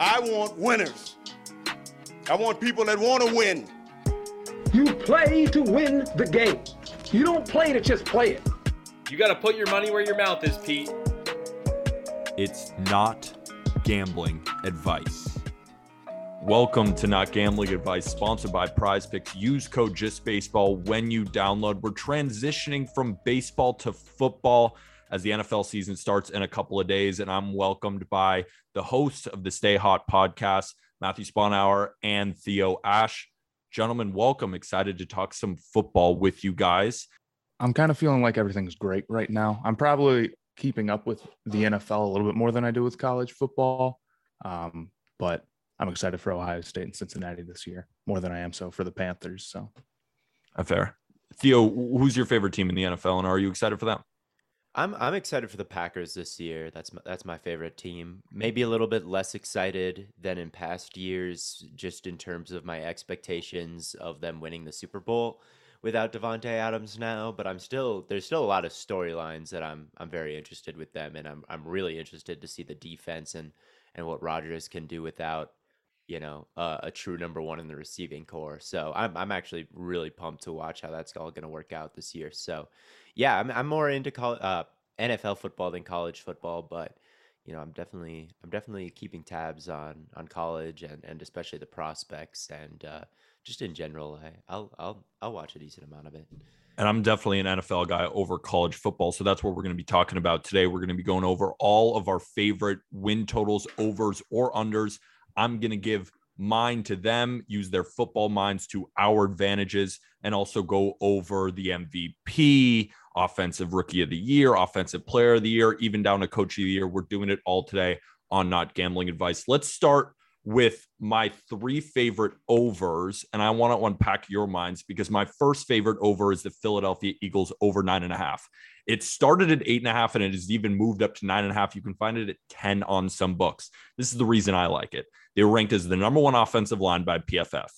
I want winners. I want people that want to win. You play to win the game. You don't play to just play it. You got to put your money where your mouth is, Pete. It's not gambling advice. Welcome to Not Gambling Advice, sponsored by Prize Picks. Use code JustBaseball when you download. We're transitioning from baseball to football as the NFL season starts in a couple of days. And I'm welcomed by the host of the Stay Hot podcast, Matthew Sponhour and Theo Ash. Gentlemen, welcome. Excited to talk some football with you guys. I'm kind of feeling like everything's great right now. I'm probably keeping up with the NFL a little bit more than I do with college football. Um, but I'm excited for Ohio State and Cincinnati this year more than I am so for the Panthers. So, fair. Theo, who's your favorite team in the NFL, and are you excited for them? I'm I'm excited for the Packers this year. That's my, that's my favorite team. Maybe a little bit less excited than in past years, just in terms of my expectations of them winning the Super Bowl without Davante Adams now. But I'm still there's still a lot of storylines that I'm I'm very interested with them, and I'm I'm really interested to see the defense and and what Rodgers can do without you know uh, a true number one in the receiving core. So I'm I'm actually really pumped to watch how that's all going to work out this year. So yeah, I'm I'm more into col- uh, NFL football than college football, but you know, I'm definitely I'm definitely keeping tabs on on college and and especially the prospects and uh, just in general. I, I'll I'll I'll watch a decent amount of it. And I'm definitely an NFL guy over college football. So that's what we're going to be talking about today. We're going to be going over all of our favorite win totals, overs, or unders. I'm going to give mine to them, use their football minds to our advantages, and also go over the MVP, offensive rookie of the year, offensive player of the year, even down to coach of the year. We're doing it all today on Not Gambling Advice. Let's start with my three favorite overs, and I want to unpack your minds because my first favorite over is the Philadelphia Eagles over nine and a half. It started at eight and a half and it has even moved up to nine and a half. You can find it at 10 on some books. This is the reason I like it. They were ranked as the number one offensive line by PFF.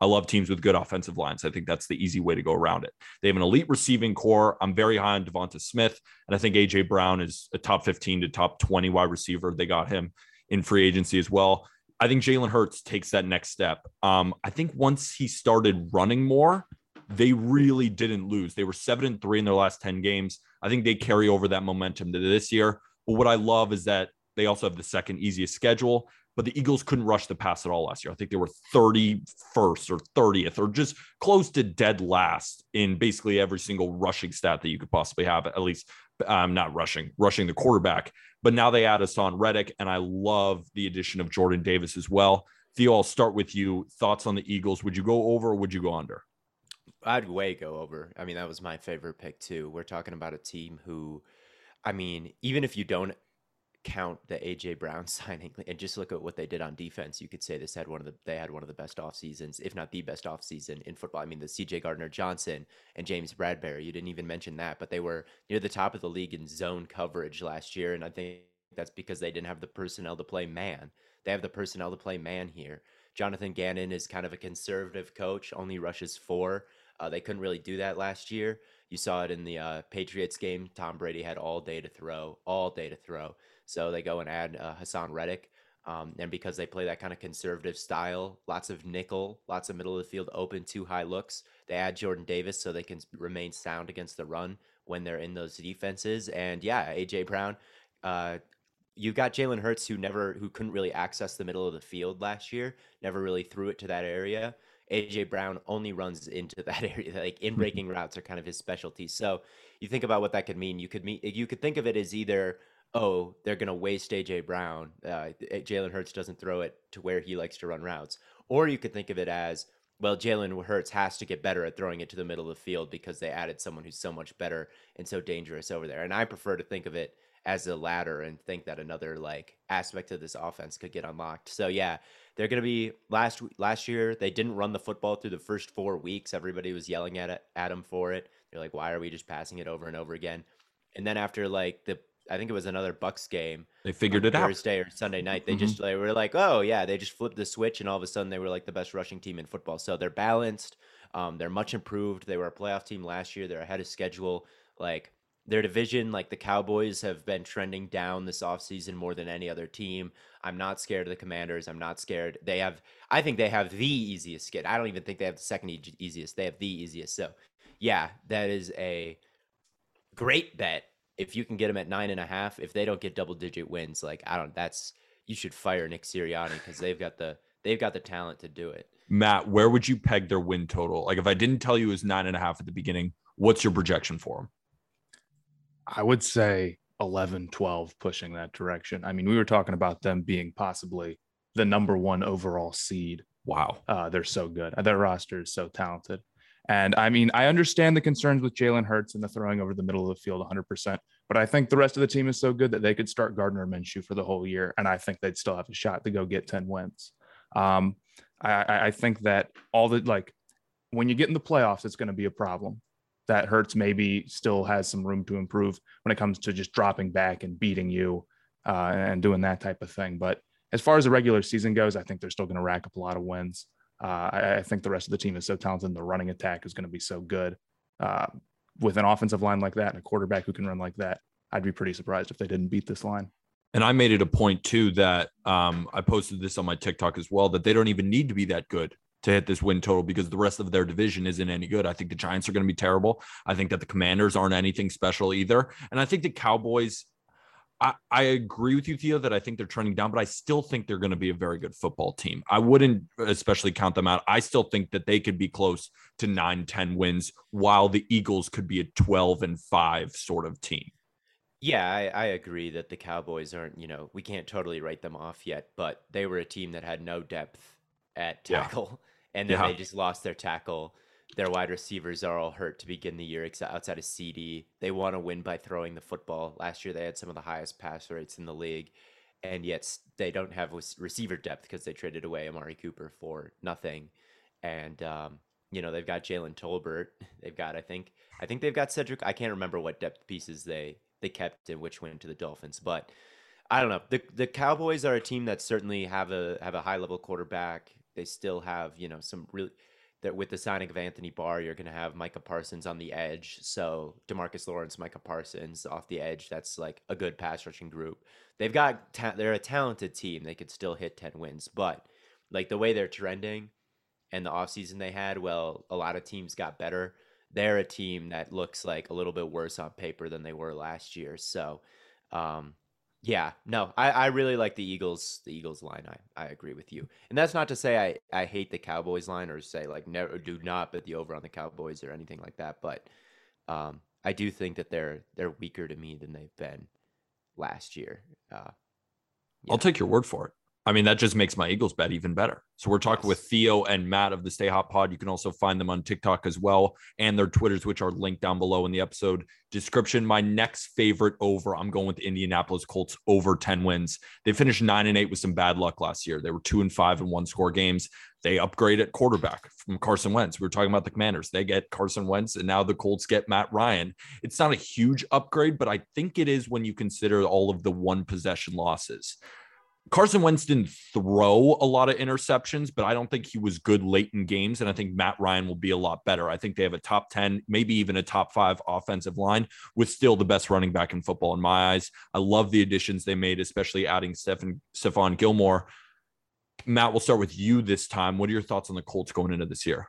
I love teams with good offensive lines. I think that's the easy way to go around it. They have an elite receiving core. I'm very high on Devonta Smith, and I think AJ Brown is a top 15 to top 20 wide receiver. They got him in free agency as well. I think Jalen Hurts takes that next step. Um, I think once he started running more, they really didn't lose. They were seven and three in their last 10 games. I think they carry over that momentum to this year. But what I love is that they also have the second easiest schedule but the Eagles couldn't rush the pass at all last year. I think they were 31st or 30th or just close to dead last in basically every single rushing stat that you could possibly have, at least um, not rushing, rushing the quarterback. But now they add Haason Reddick, and I love the addition of Jordan Davis as well. Theo, I'll start with you. Thoughts on the Eagles? Would you go over or would you go under? I'd way go over. I mean, that was my favorite pick too. We're talking about a team who, I mean, even if you don't count the AJ Brown signing and just look at what they did on defense, you could say this had one of the they had one of the best off seasons, if not the best off season in football. I mean, the CJ Gardner Johnson and James Bradberry. You didn't even mention that, but they were near the top of the league in zone coverage last year, and I think that's because they didn't have the personnel to play man. They have the personnel to play man here. Jonathan Gannon is kind of a conservative coach, only rushes four. Uh, they couldn't really do that last year. You saw it in the uh, Patriots game. Tom Brady had all day to throw, all day to throw. So they go and add uh, Haason Reddick. Um, and because they play that kind of conservative style, lots of nickel, lots of middle of the field open, two high looks, they add Jordan Davis so they can remain sound against the run when they're in those defenses. And yeah, AJ Brown, uh, you got Jalen Hurts who never, who couldn't really access the middle of the field last year, never really threw it to that area. AJ Brown only runs into that area. Like in breaking routes are kind of his specialty. So you think about what that could mean. You could mean you could think of it as either oh, they're going to waste AJ Brown. Uh, Jalen Hurts doesn't throw it to where he likes to run routes. Or you could think of it as, well, Jalen Hurts has to get better at throwing it to the middle of the field because they added someone who's so much better and so dangerous over there. And I prefer to think of it as a ladder and think that another like aspect of this offense could get unlocked. So yeah, they're going to be last last year they didn't run the football through the first 4 weeks. Everybody was yelling at it, at them for it. They're like why are we just passing it over and over again? And then after like the I think it was another Bucks game. They figured it Thursday out Thursday or Sunday night. They mm-hmm. just they were like, oh yeah, they just flipped the switch, and all of a sudden they were like the best rushing team in football. So they're balanced. Um, they're much improved. They were a playoff team last year. They're ahead of schedule. Like their division, like the Cowboys, have been trending down this offseason more than any other team. I'm not scared of the Commanders. I'm not scared. They have, I think they have the easiest skid. I don't even think they have the second easiest. They have the easiest. So, yeah, that is a great bet if you can get them at nine and a half, if they don't get double digit wins, like I don't, that's you should fire Nick Sirianni because they've got the they've got the talent to do it. Matt, where would you peg their win total? Like if I didn't tell you it was nine and a half at the beginning, what's your projection for them? I would say 11, 12 pushing that direction. I mean, we were talking about them being possibly the number one overall seed. Wow. Uh, they're so good. Their roster is so talented. And I mean, I understand the concerns with Jalen Hurts and the throwing over the middle of the field 100%, but I think the rest of the team is so good that they could start Gardner Minshew for the whole year. And I think they'd still have a shot to go get 10 wins. Um, I, I think that all the like when you get in the playoffs, it's going to be a problem. That Hurts maybe still has some room to improve when it comes to just dropping back and beating you uh, and doing that type of thing. But as far as the regular season goes, I think they're still going to rack up a lot of wins. Uh, I, I, think the rest of the team is so talented. The running attack is going to be so good. Uh, with an offensive line like that and a quarterback who can run like that, I'd be pretty surprised if they didn't beat this line. And I made it a point too that um, I posted this on my TikTok as well that they don't even need to be that good to hit this win total because the rest of their division isn't any good. I think the Giants are going to be terrible. I think that the Commanders aren't anything special either. And I think the Cowboys I, I agree with you, Theo, that I think they're trending down, but I still think they're going to be a very good football team. I wouldn't especially count them out. I still think that they could be close to nine, 10 wins, while the Eagles could be a 12 and five sort of team. Yeah, I, I agree that the Cowboys aren't, you know, we can't totally write them off yet, but they were a team that had no depth at tackle. And then yeah. they just lost their tackle their wide receivers are all hurt to begin the year outside of CD. They want to win by throwing the football. Last year they had some of the highest pass rates in the league, and yet they don't have receiver depth because they traded away Amari Cooper for nothing. And um, you know they've got Jalen Tolbert. They've got I think I think they've got Cedric. I can't remember what depth pieces they they kept and which went to the Dolphins, but I don't know. The the Cowboys are a team that certainly have a have a high level quarterback. They still have you know some really that with the signing of Anthony Barr, you're going to have Micah Parsons on the edge. So Demarcus Lawrence, Micah Parsons off the edge. That's like a good pass rushing group. They've got ta- they're a talented team. They could still hit ten wins, but like the way they're trending and the offseason they had, well, a lot of teams got better. They're a team that looks like a little bit worse on paper than they were last year. So, um, yeah, no, I, I really like the Eagles. The Eagles line, I, I agree with you, and that's not to say I, I hate the Cowboys line or say like never do not bet the over on the Cowboys or anything like that. But um, I do think that they're they're weaker to me than they've been last year. Uh, yeah. I'll take your word for it. I mean, that just makes my Eagles bet even better. So we're talking with Theo and Matt of the Stay Hot Pod. You can also find them on TikTok as well and their Twitters, which are linked down below in the episode description. My next favorite over, I'm going with Indianapolis Colts over 10 wins. They finished nine and eight with some bad luck last year. They were two and five in one score games. They upgrade at quarterback from Carson Wentz. We were talking about the Commanders. They get Carson Wentz, and now the Colts get Matt Ryan. It's not a huge upgrade, but I think it is when you consider all of the one possession losses. Carson Wentz didn't throw a lot of interceptions, but I don't think he was good late in games. And I think Matt Ryan will be a lot better. I think they have a top 10, maybe even a top five offensive line with still the best running back in football in my eyes. I love the additions they made, especially adding Stephen, Stephon Gilmore. Matt, we'll start with you this time. What are your thoughts on the Colts going into this year?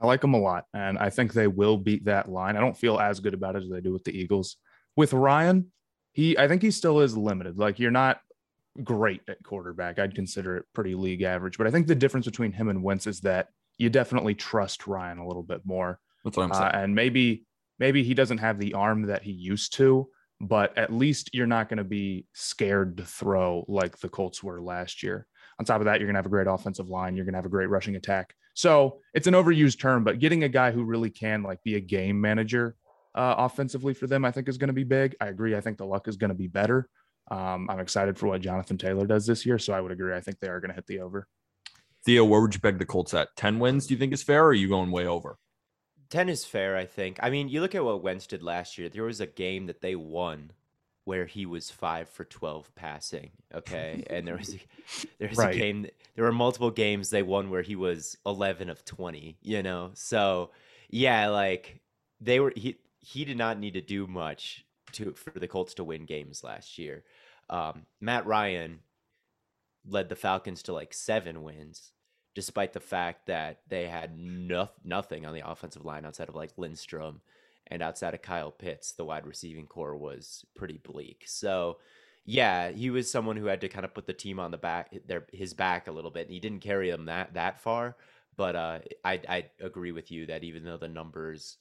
I like them a lot, and I think they will beat that line. I don't feel as good about it as I do with the Eagles. With Ryan, he I think he still is limited. Like you're not great at quarterback. I'd consider it pretty league average. But I think the difference between him and Wentz is that you definitely trust Ryan a little bit more. That's what I'm saying. Uh, and maybe maybe he doesn't have the arm that he used to, but at least you're not going to be scared to throw like the Colts were last year. On top of that, you're going to have a great offensive line. You're going to have a great rushing attack. So it's an overused term, but getting a guy who really can like be a game manager uh, offensively for them, I think is going to be big. I agree. I think the luck is going to be better. Um, I'm excited for what Jonathan Taylor does this year. So I would agree. I think they are going to hit the over. Theo, where would you peg the Colts at? 10 wins, do you think is fair, or are you going way over? 10 is fair, I think. I mean, you look at what Wentz did last year. There was a game that they won where he was 5 for 12 passing, okay? and there was a, there was Right. a game there were multiple games they won where he was 11 of 20, you know. So, yeah, like they were he he did not need to do much to for the Colts to win games last year. Um, Matt Ryan led the Falcons to like 7 wins despite the fact that they had no, nothing on the offensive line outside of like Lindstrom and outside of Kyle Pitts, the wide receiving core was pretty bleak. So, yeah, he was someone who had to kind of put the team on the back their his back a little bit. And he didn't carry them that that far, but uh, I I agree with you that even though the numbers,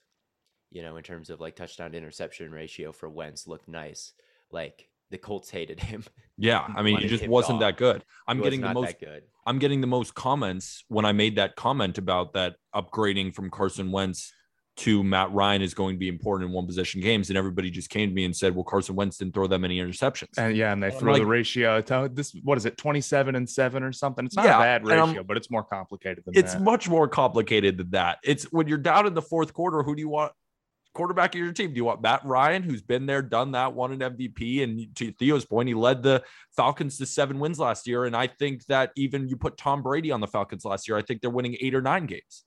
you know, in terms of like touchdown to interception ratio for Wentz looked nice, like the Colts hated him. Yeah, I mean, he just wasn't gone. that good. I'm He was getting the most good. I'm getting the most comments when I made that comment about that upgrading from Carson Wentz to Matt Ryan is going to be important in one possession games. And everybody just came to me and said, well, Carson Wentz didn't throw that many interceptions. And yeah, and they I'm throw like- the ratio to uh, this. What is it? 27 and seven or something. It's not Yeah, a bad ratio, but it's more complicated than that. it's that. much more complicated than that. It's when you're down in the fourth quarter, who do you want quarterback of your team? Do you want Matt Ryan, who's been there, done that, won an MVP? And to Theo's point, he led the Falcons to seven wins last year. And I think that even you put Tom Brady on the Falcons last year, I think they're winning eight or nine games.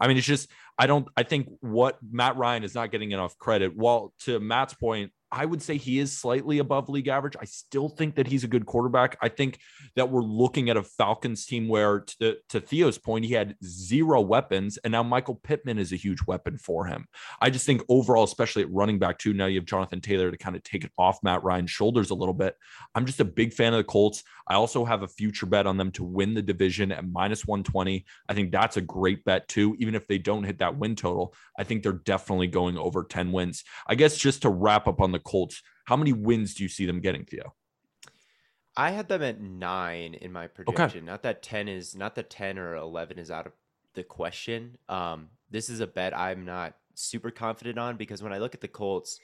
I mean, it's just, I don't, I think what Matt Ryan is not getting enough credit. While to Matt's point, I would say he is slightly above league average. I still think that he's a good quarterback. I think that we're looking at a Falcons team where, to, to Theo's point, he had zero weapons, and now Michael Pittman is a huge weapon for him. I just think overall, especially at running back, too, now you have Jonathan Taylor to kind of take it off Matt Ryan's shoulders a little bit. I'm just a big fan of the Colts. I also have a future bet on them to win the division at minus 120. I think that's a great bet, too. Even if they don't hit that win total, I think they're definitely going over 10 wins. I guess just to wrap up on the Colts, how many wins do you see them getting, Theo? I had them at nine in my projection. Not that ten is not that ten or eleven is out of the question. Um, this is a bet I'm not super confident on because when I look at the Colts,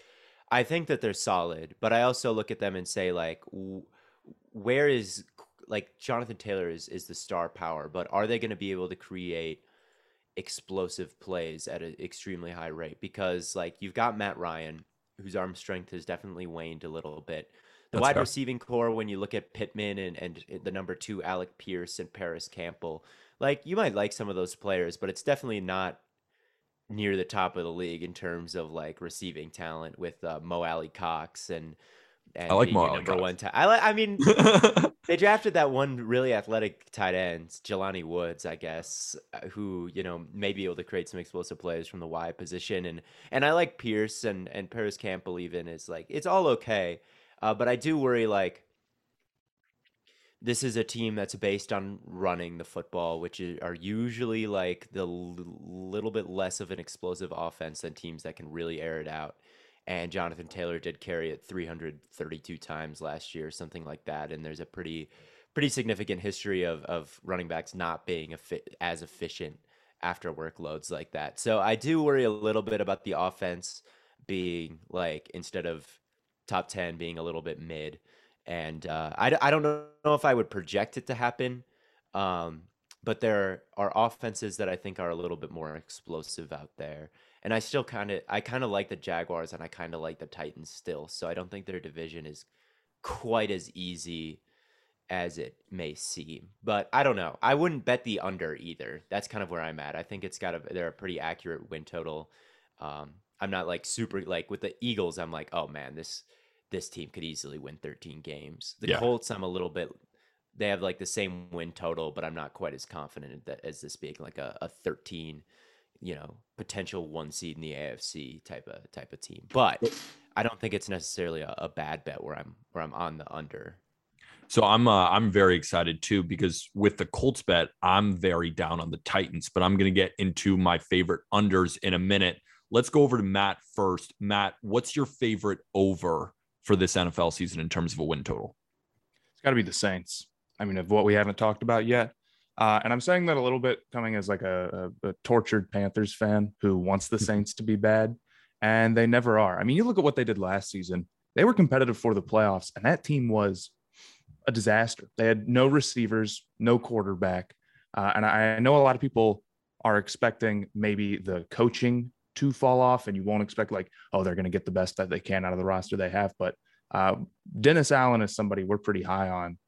I think that they're solid, but I also look at them and say like, where is like Jonathan Taylor is is the star power, but are they going to be able to create explosive plays at an extremely high rate? Because like you've got Matt Ryan, whose arm strength has definitely waned a little bit. The That's wide fair. receiving core, when you look at Pittman and, and the number two, Alec Pierce and Parris Campbell, like you might like some of those players, but it's definitely not near the top of the league in terms of like receiving talent with uh, Mo Alie-Cox and, and I like Mo number Cox. one. I like. I mean, they drafted that one really athletic tight end, Jelani Woods, I guess, uh, who you know may be able to create some explosive plays from the wide position, and and I like Pierce and and Parris Campbell even is like it's all okay, uh, but I do worry like this is a team that's based on running the football, which is, are usually like the l- little bit less of an explosive offense than teams that can really air it out. And Jonathan Taylor did carry it 332 times last year, something like that. And there's a pretty, pretty significant history of of running backs not being as efficient after workloads like that. So I do worry a little bit about the offense being like instead of top 10 being a little bit mid and uh, I, I don't know if I would project it to happen. Um, but there are offenses that I think are a little bit more explosive out there. And I still kind of I kind of like the Jaguars and I kind of like the Titans still. So I don't think their division is quite as easy as it may seem. But I don't know. I wouldn't bet the under either. That's kind of where I'm at. I think it's got a they're a pretty accurate win total. Um, I'm not like super like with the Eagles. I'm like, oh man, this this team could easily win 13 games. The Yeah. Colts, I'm a little bit. They have like the same win total, but I'm not quite as confident that as this being like a, a 13, you know, potential one seed in the AFC type of type of team. But I don't think it's necessarily a, a bad bet where I'm where I'm on the under. So I'm uh, I'm very excited too because with the Colts bet, I'm very down on the Titans, but I'm going to get into my favorite unders in a minute. Let's go over to Matt first. Matt, what's your favorite over for this NFL season in terms of a win total? It's got to be the Saints. I mean, of what we haven't talked about yet. Uh, and I'm saying that a little bit coming as like a, a, a tortured Panthers fan who wants the Saints to be bad. and they never are. I mean, you look at what they did last season, they were competitive for the playoffs, and that team was a disaster. They had no receivers, no quarterback. Uh, and I know a lot of people are expecting maybe the coaching to fall off, and you won't expect, like, oh, they're going to get the best that they can out of the roster they have. But uh, Dennis Allen is somebody we're pretty high on.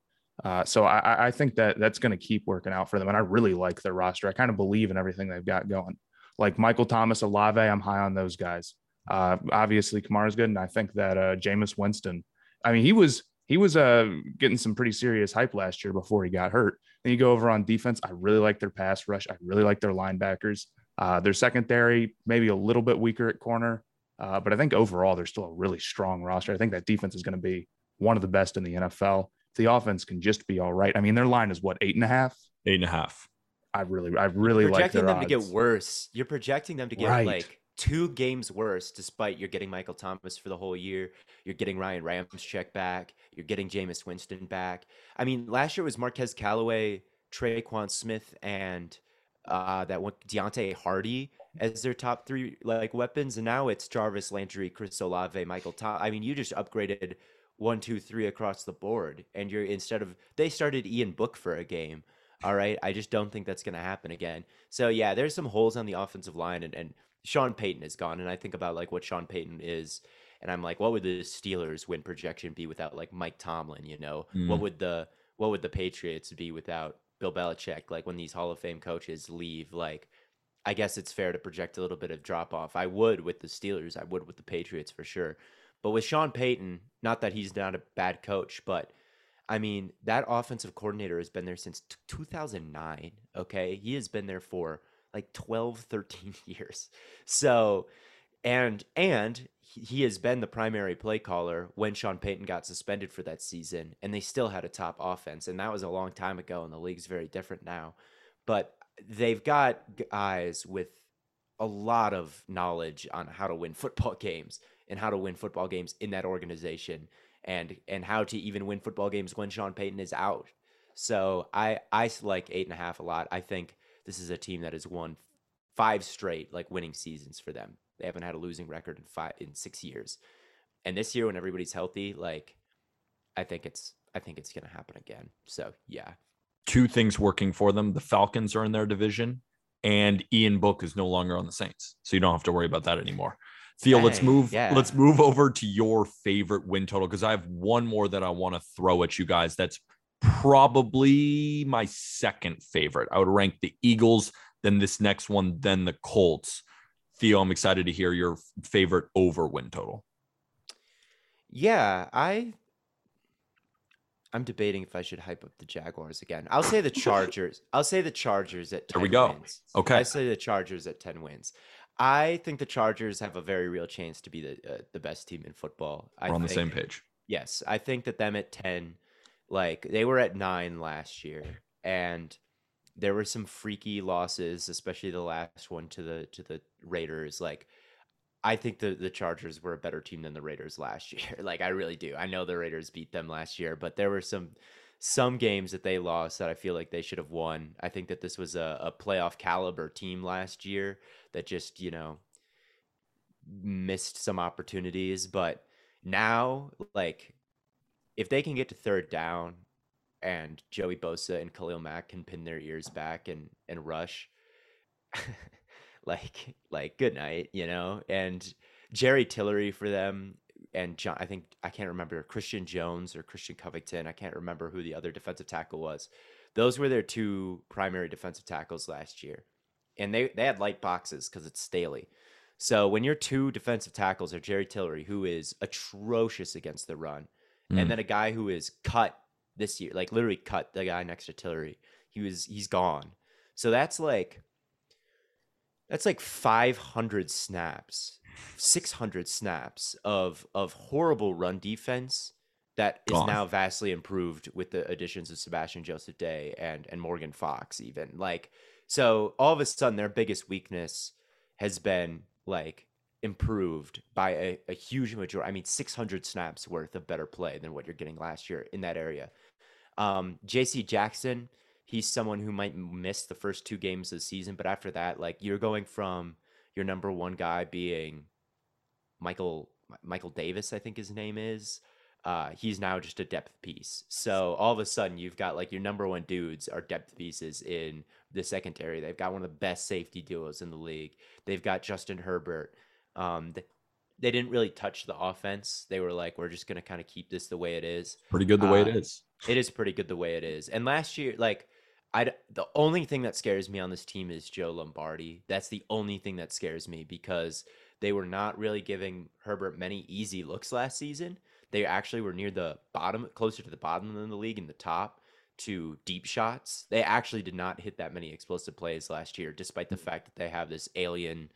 Uh, so I, I, think that that's going to keep working out for them. And I really like their roster. I kind of believe in everything they've got going. Like Michael Thomas, Olave, I'm high on those guys. Uh, obviously, Kamara's good, and I think that uh, Jameis Winston. I mean, he was he was uh, getting some pretty serious hype last year before he got hurt. Then you go over on defense. I really like their pass rush. I really like their linebackers. Uh, their secondary maybe a little bit weaker at corner, uh, but I think overall they're still a really strong roster. I think that defense is going to be one of the best in the NFL. The offense can just be all right. I mean, their line is what eight and a half. Eight and a half. I really, I really You're projecting like them odds. to get worse. You're projecting them to get Right. like two games worse, despite you're getting Michael Thomas for the whole year. You're getting Ryan Ramczyk back. You're getting Jameis Winston back. I mean, last year was Marquez Callaway, Tre'Quan Smith, and uh, that one Deonte Harty as their top three like weapons, and now it's Jarvis Landry, Chris Olave, Michael Thomas. I mean, you just upgraded one, two, three across the board, and you're instead of they started Ian Book for a game. All right, I just don't think that's going to happen again. So yeah, there's some holes on the offensive line, and, and Sean Payton is gone, and I think about like what Sean Payton is, and I'm like, what would the Steelers win projection be without like Mike Tomlin? You know, what Mm. would the what would the Patriots be without Bill Belichick? Like when these Hall of Fame coaches leave, like I guess it's fair to project a little bit of drop off. I would with the Steelers, I would with the Patriots for sure. But with Sean Payton, not that he's not a bad coach, but I mean, that offensive coordinator has been there since t- 2009. Okay. He has been there for like 12, 13 years. So, and, and he he has been the primary play caller when Sean Payton got suspended for that season, and they still had a top offense. And that was a long time ago, and the league's very different now. But they've got guys with a lot of knowledge on how to win football games and how to win football games in that organization and and how to even win football games when Sean Payton is out. So I I like eight and a half a lot. I think this is a team that has won five straight like winning seasons for them. They haven't had a losing record in five in six years. And this year when everybody's healthy, like I think it's I think it's gonna happen again. So yeah. Two things working for them. The Falcons are in their division, and Ian Book is no longer on the Saints. So you don't have to worry about that anymore. Theo, let's move. yeah. Let's move over to your favorite win total because I have one more that I want to throw at you guys. That's probably my second favorite. I would rank the Eagles, then this next one, then the Colts. Theo, I'm excited to hear your favorite over win total. Yeah, I I'm debating if I should hype up the Jaguars again. I'll say the Chargers. I'll say the Chargers at 10 There we go. wins. Okay. I say the Chargers at 10 wins. I think the Chargers have a very real chance to be the uh, the best team in football. I We're on the same page. Yes, I think that them at 10 like they were at 9 last year and there were some freaky losses, especially the last one to the to the Raiders like I think the the Chargers were a better team than the Raiders last year. Like I really do. I know the Raiders beat them last year, but there were some some games that they lost that I feel like they should have won. I think that this was a, a playoff caliber team last year that just, you know, missed some opportunities. But now, like, if they can get to third down and Joey Bosa and Khalil Mack can pin their ears back and and rush, like like good night, you know. And Jerry Tillery for them and John, I think I can't remember Christian Jones or Christian Covington. I can't remember who the other defensive tackle was. Those were their two primary defensive tackles last year, and they they had light boxes because it's Staley. So when your two defensive tackles are Jerry Tillery, who is atrocious against the run, Mm. and then a guy who is cut this year, like literally cut the guy next to Tillery. He was he's gone. So that's like that's like 500 snaps, 600 snaps of of horrible run defense that is Gone. now vastly improved with the additions of Sebastian Joseph Day and and Morgan Fox even. Like so all of a sudden their biggest weakness has been like improved by a, a huge majority. I mean, 600 snaps worth of better play than what you're getting last year in that area. Um, JC Jackson, he's someone who might miss the first two games of the season, but after that, like you're going from your number one guy being Michael Michael Davis, I think his name is. Uh, he's now just a depth piece. So all of a sudden, you've got like your number one dudes are depth pieces in the secondary. They've got one of the best safety duos in the league. They've got Justin Herbert. Um, th- they didn't really touch the offense. They were like, we're just gonna kind of keep this the way it is. Pretty good the way Uh, it is. It is pretty good the way it is. And last year, like, I the only thing that scares me on this team is Joe Lombardi. That's the only thing that scares me because they were not really giving Herbert many easy looks last season. They actually were near the bottom, closer to the bottom than the league in the top to deep shots. They actually did not hit that many explosive plays last year, despite the fact that they have this alien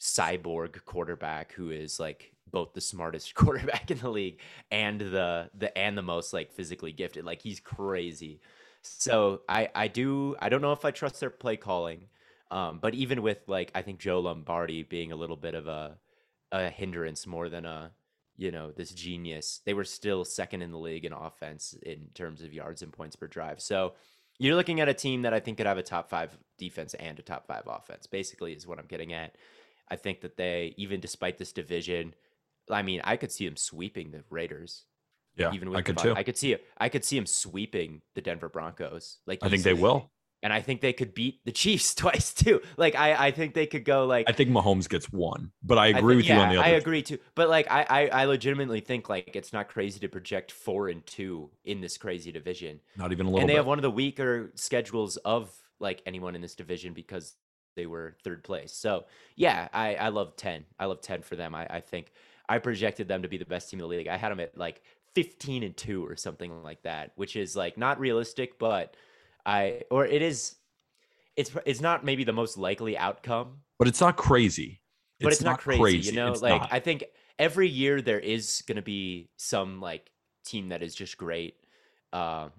cyborg quarterback who is like both the smartest quarterback in the league and the the and the most like physically gifted. Like he's crazy. So I I do I don't know if I trust their play calling. Um, but even with like I think Joe Lombardi being a little bit of a a hindrance more than a you know this genius, they were still second in the league in offense in terms of yards and points per drive. So you're looking at a team that I think could have a top five defense and a top five offense. Basically, is what I'm getting at. I think that they, even despite this division, I mean, I could see them sweeping the Raiders. Yeah, even with I could too. I could see it. I could see them sweeping the Denver Broncos. Like I think they will. And I think they could beat the Chiefs twice too. Like I, I think they could go like. I think Mahomes gets one, but I I agree thi- with you on the other. I agree too. But like I, I, I legitimately think like it's not crazy to project four and two in this crazy division Not even a little and they bit. have one of the weaker schedules of like anyone in this division because they were third place. So yeah, I, I love ten. I love ten for them. I, I think I projected them to be the best team in the league. I had them at like fifteen and two or something like that, which is like not realistic, but I or it is. It's it's not maybe the most likely outcome, but it's not crazy. but it's, not, crazy, crazy, You know, It's like not. I think every year there is going to be some like team that is just great. Uh,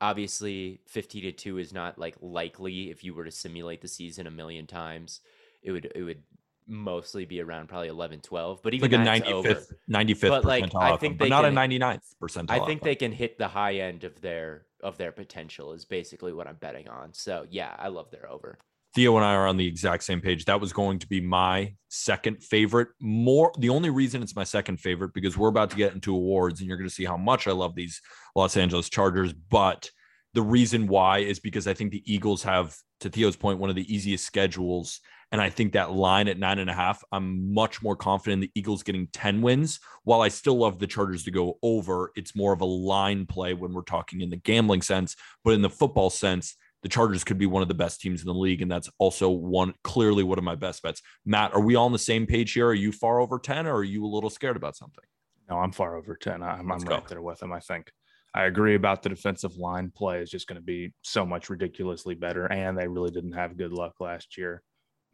obviously, fifty to two is not like likely. If you were to simulate the season a million times, it would it would mostly be around probably 11, 12. But even like a that's over. 95th, 95th But, like, I think but they not can- a 99th percentile. I think they can hit the high end of their of their potential. Is basically what I'm betting on. So yeah, I love their over. Theo and I are on the exact same page. That was going to be my second favorite. More, the only reason it's my second favorite because we're about to get into awards, and you're going to see how much I love these Los Angeles Chargers. But the reason why is because I think the Eagles have, to Theo's point, one of the easiest schedules. And I think that line at nine and a half, I'm much more confident in the Eagles getting 10 wins. While I still love the Chargers to go over, it's more of a line play when we're talking in the gambling sense. But in the football sense, the Chargers could be one of the best teams in the league. And that's also one clearly one of my best bets. Matt, are we all on the same page here? Are you far over 10 or are you a little scared about something? No, I'm far over 10. I'm, I'm right there with him. I think I agree about the defensive line play is just going to be so much ridiculously better. And they really didn't have good luck last year.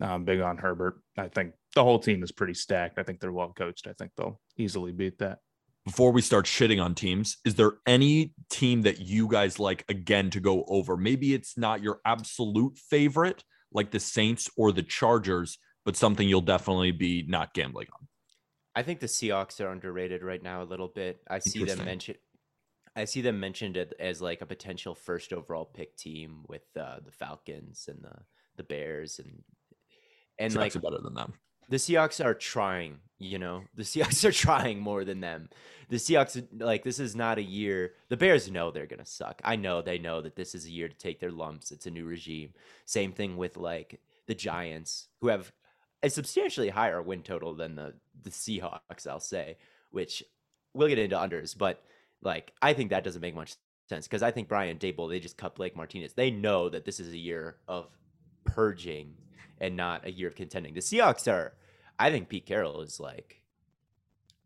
I'm big on Herbert. I think the whole team is pretty stacked. I think they're well coached. I think they'll easily beat that. Before we start shitting on teams, is there any team that you guys like again to go over? Maybe it's not your absolute favorite, like the Saints or the Chargers, but something you'll definitely be not gambling on. I think the Seahawks are underrated right now a little bit. I see them mentioned. I see them mentioned as like a potential first overall pick team with uh, the Falcons and the the Bears and and Seahawks like are better than them. the Seahawks are trying, you know. The Seahawks are trying more than them. The Seahawks like this is not a year. The Bears know they're going to suck. I know they know that this is a year to take their lumps. It's a new regime. Same thing with like the Giants who have a substantially higher win total than the the Seahawks, I'll say, which we'll get into unders, but like I think that doesn't make much sense because I think Brian Daboll, they just cut Blake Martinez. They know that this is a year of purging and not a year of contending. The Seahawks are, I think Pete Carroll is like,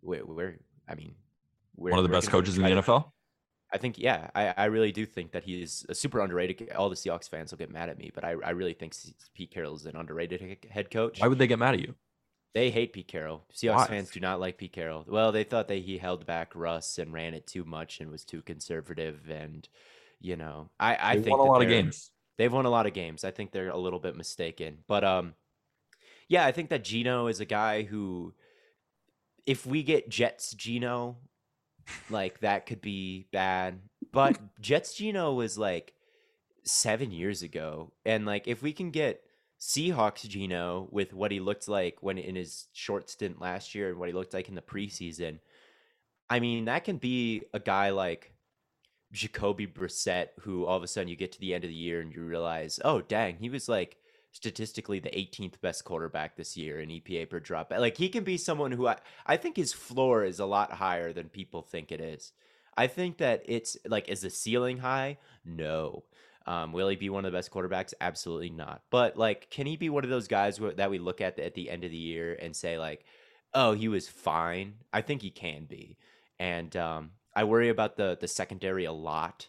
we're, we're I mean, we're, One of the best coaches in the to- NFL. I think, yeah, I, I really do think that he's a super underrated. All the Seahawks fans will get mad at me, but I, I really think Pete Carroll is an underrated head coach. Why would they get mad at you? They hate Pete Carroll. Seahawks Why? fans do not like Pete Carroll. Well, they thought that he held back Russ and ran it too much and was too conservative. And you know, I I They think won a lot of games. They've won a lot of games. I think they're a little bit mistaken, but um, yeah, I think that Geno is a guy who, if we get Jets Geno, like that could be bad. But Jets Geno was like seven years ago, and like if we can get Seahawks Geno with what he looked like when in his short stint last year and what he looked like in the preseason. I mean, that can be a guy like Jacoby Brissett, who all of a sudden you get to the end of the year and you realize, oh dang, he was like statistically the 18th best quarterback this year in EPA per drop. Like he can be someone who I, I think his floor is a lot higher than people think it is. I think that it's like is the ceiling high? No. Um, will he be one of the best quarterbacks? Absolutely not. But like, can he be one of those guys wh- that we look at the, at the end of the year and say like, oh, he was fine? I think he can be. And um, I worry about the the secondary a lot,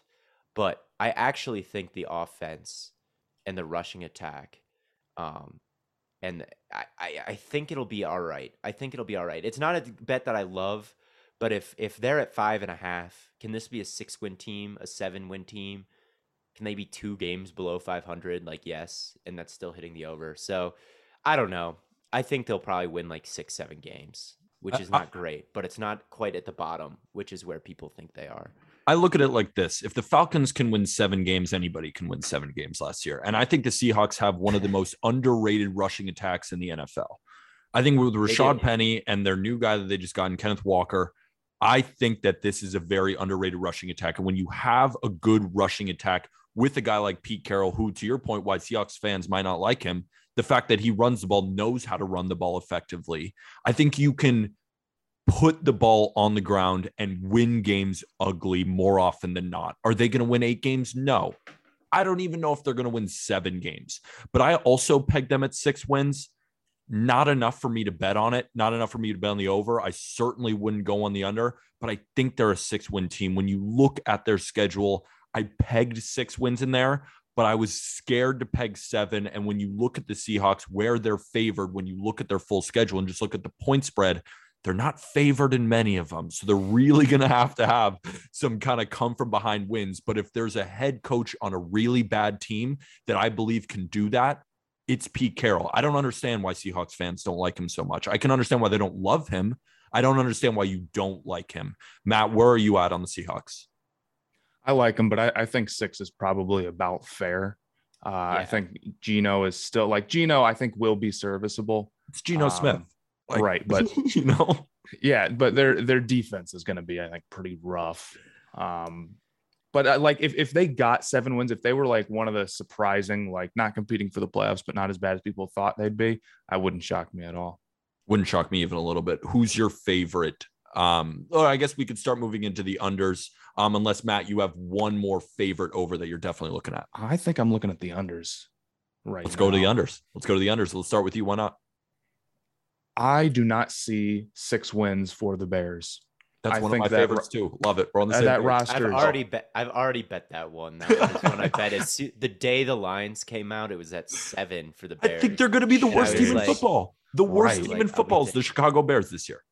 but I actually think the offense and the rushing attack, um, and I, I I think it'll be all right. I think it'll be all right. It's not a bet that I love, but if if they're at five and a half, can this be a six win team, a seven win team? Can they be two games below 500? Like, yes. And that's still hitting the over. So I don't know. I think they'll probably win like six, seven games, which is not great, but it's not quite at the bottom, which is where people think they are. I look at it like this if the Falcons can win seven games, anybody can win seven games last year. And I think the Seahawks have one of the most underrated rushing attacks in the NFL. I think with Rashad Penny and their new guy that they just got in Kenneth Walker, I think that this is a very underrated rushing attack. And when you have a good rushing attack with a guy like Pete Carroll, who, to your point, why Seahawks fans might not like him, the fact that he runs the ball, knows how to run the ball effectively, I think you can put the ball on the ground and win games ugly more often than not. Are they going to win eight games? No. I don't even know if they're going to win seven games, but I also pegged them at six wins. Not enough for me to bet on it. Not enough for me to bet on the over. I certainly wouldn't go on the under, but I think they're a six win team. When you look at their schedule, I pegged six wins in there, but I was scared to peg seven. And when you look at the Seahawks, where they're favored, when you look at their full schedule and just look at the point spread, they're not favored in many of them. So they're really going to have to have some kind of come from behind wins. But if there's a head coach on a really bad team that I believe can do that, it's Pete Carroll. I don't understand why Seahawks fans don't like him so much. I can understand why they don't love him. I don't understand why you don't like him. Matt, where are you at on the Seahawks? I like him, but I, I think six is probably about fair. Uh, yeah. I think Geno is still like Geno. I think will be serviceable. It's Geno um, Smith, like, right? But you know, yeah, but their their defense is going to be, I think, pretty rough. Um, but uh, like if if they got seven wins, if they were like one of the surprising, like not competing for the playoffs, but not as bad as people thought they'd be, I wouldn't shock me at all. Wouldn't shock me even a little bit. Who's your favorite um, or I guess we could start moving into the unders. Um, unless Matt, you have one more favorite over that you're definitely looking at. I think I'm looking at the unders. Right. Let's now. go to the unders. Let's go to the unders. Let's start with you. Why not? I do not see six wins for the Bears. That's I one of my favorites too. Love it. We're on the same that page. roster. I've already bet. I've already bet that one. That one one I bet. It's the day the lines came out. It was at seven for the Bears. I think they're going to be the worst team in football. The worst Right. team Like, in football is the Chicago Bears this year.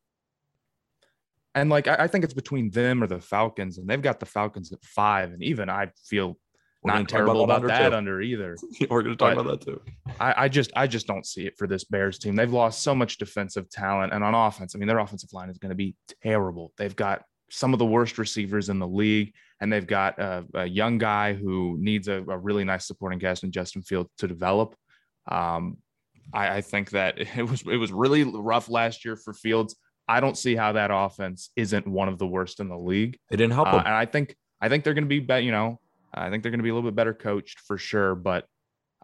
And like I, I think it's between them or the Falcons, and they've got the Falcons at five, and even I feel We're not about terrible about under, that too. under either. We're going to talk But- about that too. I, I just I just don't see it for this Bears team. They've lost so much defensive talent, and on offense, I mean, their offensive line is going to be terrible. They've got some of the worst receivers in the league, and they've got a, a young guy who needs a, a really nice supporting cast in Justin Field to develop. Um, I, I think that it was it was really rough last year for Fields. I don't see how that offense isn't one of the worst in the league. It didn't help Uh, them. and I think I think they're going to be bet. You know, I think they're going to be a little bit better coached for sure. But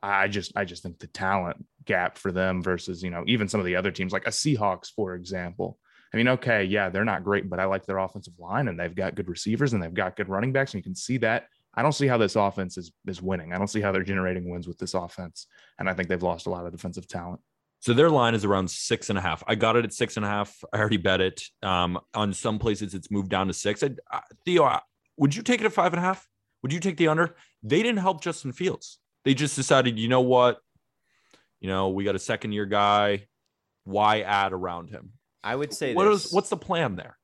I just I just think the talent gap for them versus you know even some of the other teams like a Seahawks for example. I mean, okay, yeah, they're not great, but I like their offensive line and they've got good receivers and they've got good running backs, and you can see that. I don't see how this offense is is winning. I don't see how they're generating wins with this offense, and I think they've lost a lot of defensive talent. So their line is around six and a half. I got it at six and a half. I already bet it. Um, on some places it's moved down to six. I, uh, Theo, uh, would you take it at five and a half? Would you take the under? They didn't help Justin Fields. They just decided, you know what? You know, we got a second year guy. Why add around him? I would say What this. is what's the plan there?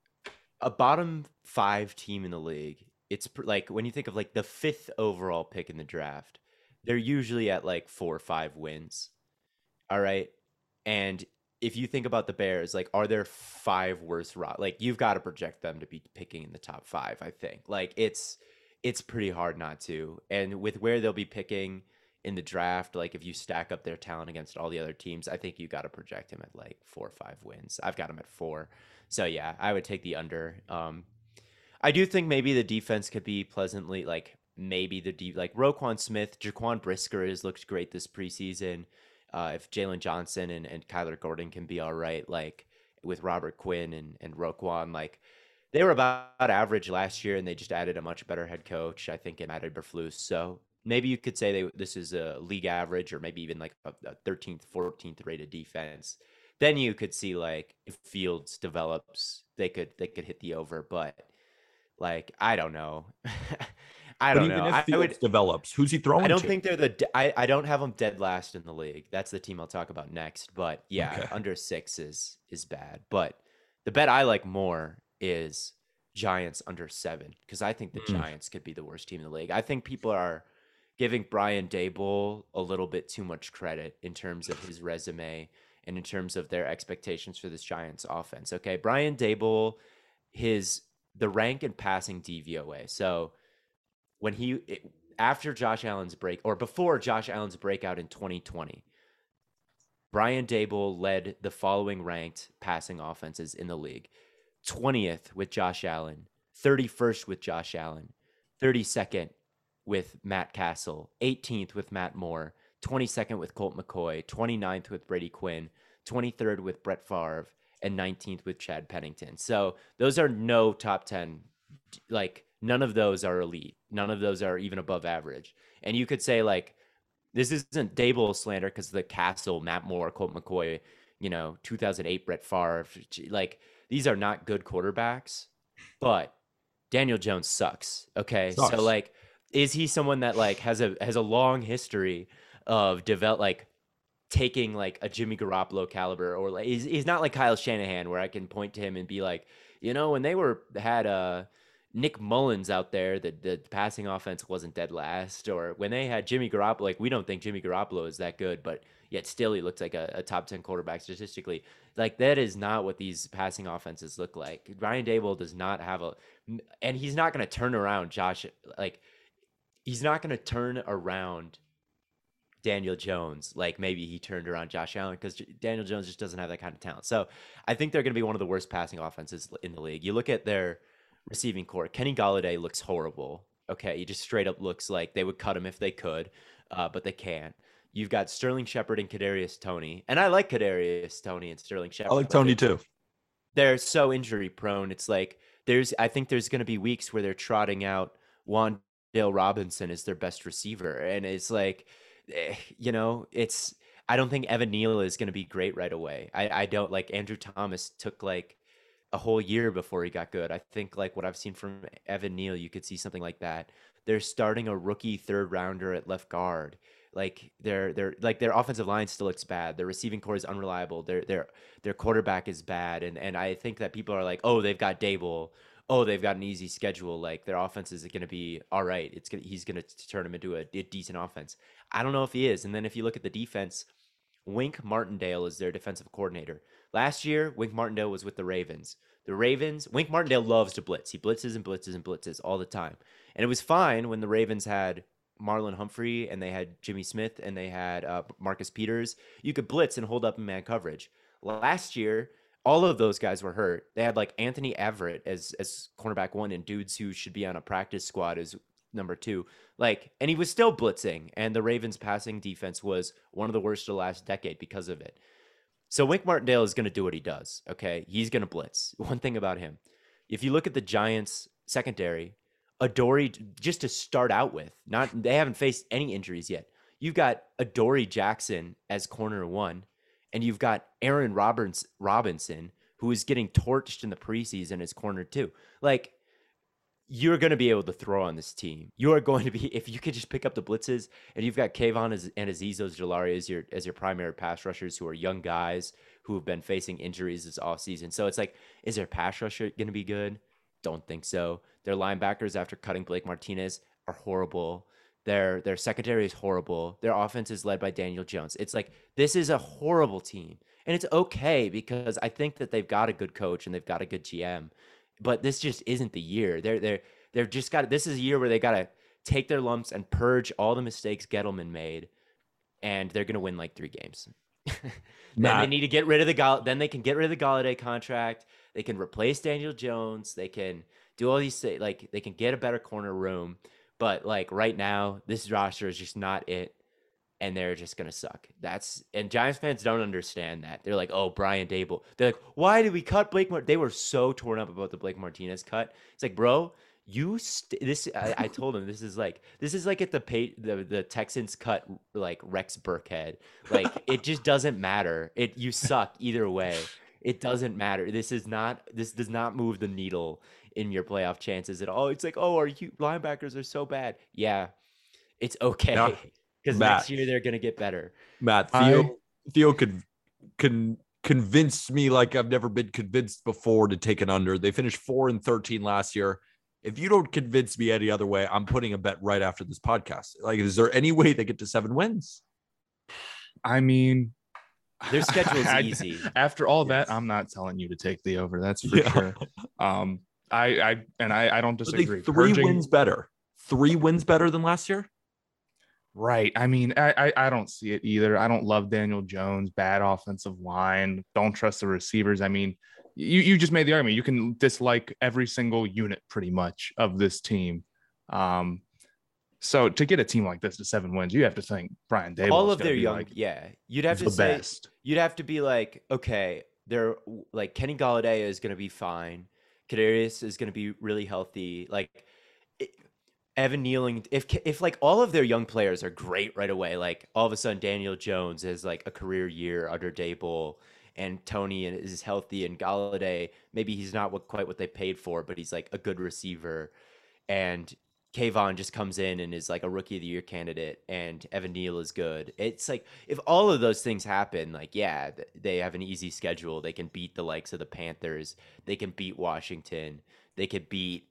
a bottom five team in the league, it's pr- like when you think of like the fifth overall pick in the draft, they're usually at like four or five wins. All right. And if you think about the Bears, like, are there five worse ro- Like, you've got to project them to be picking in the top five, I think. Like, it's it's pretty hard not to. And with where they'll be picking in the draft, like if you stack up their talent against all the other teams, I think you got to project him at like four or five wins. I've got him at four. So yeah, I would take the under. Um, I do think maybe the defense could be pleasantly like maybe the deep like Roquan Smith, Jaquan Brisker has looked great this preseason. Uh, if Jaylon Johnson and, and Kyler Gordon can be all right, like with Robert Quinn and, and Roquan, like they were about average last year and they just added a much better head coach, I think, in Matt Eberflus. So maybe you could say they this is a league average or maybe even like a, a 13th, 14th rated defense. Then you could see like if Fields develops, they could they could hit the over, but like I don't know. I don't even know. I would develops, who's he throwing I don't to? think they're the. I, I don't have them dead last in the league. That's the team I'll talk about next. But yeah, Okay. under six is is bad. But the bet I like more is Giants under seven because I think the Mm. Giants could be the worst team in the league. I think people are giving Brian Daboll a little bit too much credit in terms of his resume and in terms of their expectations for this Giants offense. Okay, Brian Daboll, his the rank in passing DVOA. So when he it- after Josh Allen's break or before Josh Allen's breakout in 2020, Brian Daboll led the following ranked passing offenses in the league: 20th with Josh Allen, 31st with Josh Allen, 32nd with Matt Cassel, 18th with Matt Moore, 22nd with Colt McCoy, 29th with Brady Quinn, 23rd with Brett Favre, and 19th with Chad Pennington. So those are no top 10 like none of those are elite. None of those are even above average. And you could say like this isn't Daboll slander because the Cassel, Matt Moore, Colt McCoy, you know, 2008 Brett Favre, like these are not good quarterbacks, but Daniel Jones sucks. Okay, Sucks. so like, is he someone that like has a has a long history of develop like taking like a Jimmy Garoppolo caliber or like he's, he's not like Kyle Shanahan where I can point to him and be like, you know, when they were had uh Nick Mullens out there, the the passing offense wasn't dead last, or when they had Jimmy Garoppolo, like we don't think Jimmy Garoppolo is that good, but yet still he looks like a, a top ten quarterback statistically. Like that is not what these passing offenses look like. Ryan Daboll does not have a, and he's not going to turn around Josh. Like he's not going to turn around Daniel Jones like maybe he turned around Josh Allen because Daniel Jones just doesn't have that kind of talent. So I think they're going to be one of the worst passing offenses in the league. You look at their receiving corps. Kenny Golladay looks horrible. Okay, he just straight up looks like they would cut him if they could, uh, but they can't. You've got Sterling Shepard and Kadarius Toney, and I like Kadarius Toney and Sterling Shepard. I like Toney too. they're so injury prone. It's like there's I think there's going to be weeks where they're trotting out Wan'Dale Robinson as their best receiver, and it's like, eh, you know, it's I don't think Evan Neal is going to be great right away. I I don't like Andrew Thomas took like a whole year before he got good. I think like what I've seen from Evan Neal, you could see something like that. They're starting a rookie third rounder at left guard. Like their their like their offensive line still looks bad. Their receiving corps is unreliable. Their their their quarterback is bad. And and I think that people are like, oh, they've got Daboll. Oh, they've got an easy schedule. Like their offense is going to be all right. It's gonna he's going to turn them into a, a decent offense. I don't know if he is. And then if you look at the defense, Wink Martindale is their defensive coordinator. Last year, Wink Martindale was with the Ravens. The Ravens, Wink Martindale loves to blitz. He blitzes and blitzes and blitzes all the time. And it was fine when the Ravens had Marlon Humphrey and they had Jimmy Smith and they had uh, Marcus Peters. You could blitz and hold up in man coverage. Last year, all of those guys were hurt. They had like Anthony Averett as as cornerback one and dudes who should be on a practice squad as number two. Like, and he was still blitzing, and the Ravens' passing defense was one of the worst of the last decade because of it. So Wink Martindale is going to do what he does. Okay, he's going to blitz. One thing about him, if you look at the Giants' secondary, Adoree just to start out with, not they haven't faced any injuries yet. You've got Adoree Jackson as corner one, and you've got Aaron Roberts Robinson who is getting torched in the preseason as corner two. Like you're going to be able to throw on this team. You are going to be if you could just pick up the blitzes, and you've got Kayvon as- and Azeez Ojulari as your as your primary pass rushers who are young guys who have been facing injuries this offseason. So it's like, is their pass rusher going to be good? Don't think so. Their linebackers after cutting Blake Martinez are horrible. Their their secondary is horrible. Their offense is led by Daniel Jones. It's like this is a horrible team. And it's okay because I think that they've got a good coach and they've got a good GM. But this just isn't the year. They're they're they're just got this is a year where they gotta take their lumps and purge all the mistakes Gettleman made and they're gonna win like three games. then Matt- they need to get rid of the Gall. Then they can get rid of the Golladay contract. They can replace Daniel Jones. They can do all these thi- like they can get a better corner room. But like right now, this roster is just not it, and they're just gonna suck. That's and Giants fans don't understand that. They're like, oh, Brian Daboll. They're like, why did we cut Blake? Mar-? They were so torn up about the Blake Martinez cut. It's like, bro, you st- this. I, I told him this is like this is like at the pay the the Texans cut like Rex Burkhead. Like it just doesn't matter. It you suck either way. It doesn't matter. This is not. This does not move the needle in your playoff chances at all. It's like, oh, our you linebackers are so bad. Yeah, it's okay. Because next year they're gonna get better. Matt I- Theo Theo could can convince me like I've never been convinced before to take an under. They finished four and thirteen last year. If you don't convince me any other way, I'm putting a bet right after this podcast. Like, is there any way they get to seven wins? I mean, Their schedule's I- easy. After all that, I'm not telling you to take the over. That's for Yeah. sure. Um, I, I and I, I don't disagree. three Purging- wins better. Three wins better than last year. Right. I mean, I, I I don't see it either. I don't love Daniel Jones. Bad offensive line. Don't trust the receivers. I mean, you you just made the argument. You can dislike every single unit pretty much of this team. Um, so to get a team like this to seven wins, you have to think Brian Davis. all of their young, yeah. You'd have to say best. you'd have to be like, okay, they're like Kenny Golladay is gonna be fine. Kadarius is gonna be really healthy. Like Evan Nealing, if if like all of their young players are great right away, like all of a sudden Daniel Jones is like a career year under Daboll, and Toney is healthy, and Golladay maybe he's not what quite what they paid for, but he's like a good receiver, and Kayvon just comes in and is like a rookie of the year candidate, and Evan Neal is good. It's like if all of those things happen, like yeah, they have an easy schedule. They can beat the likes of the Panthers. They can beat Washington. They could beat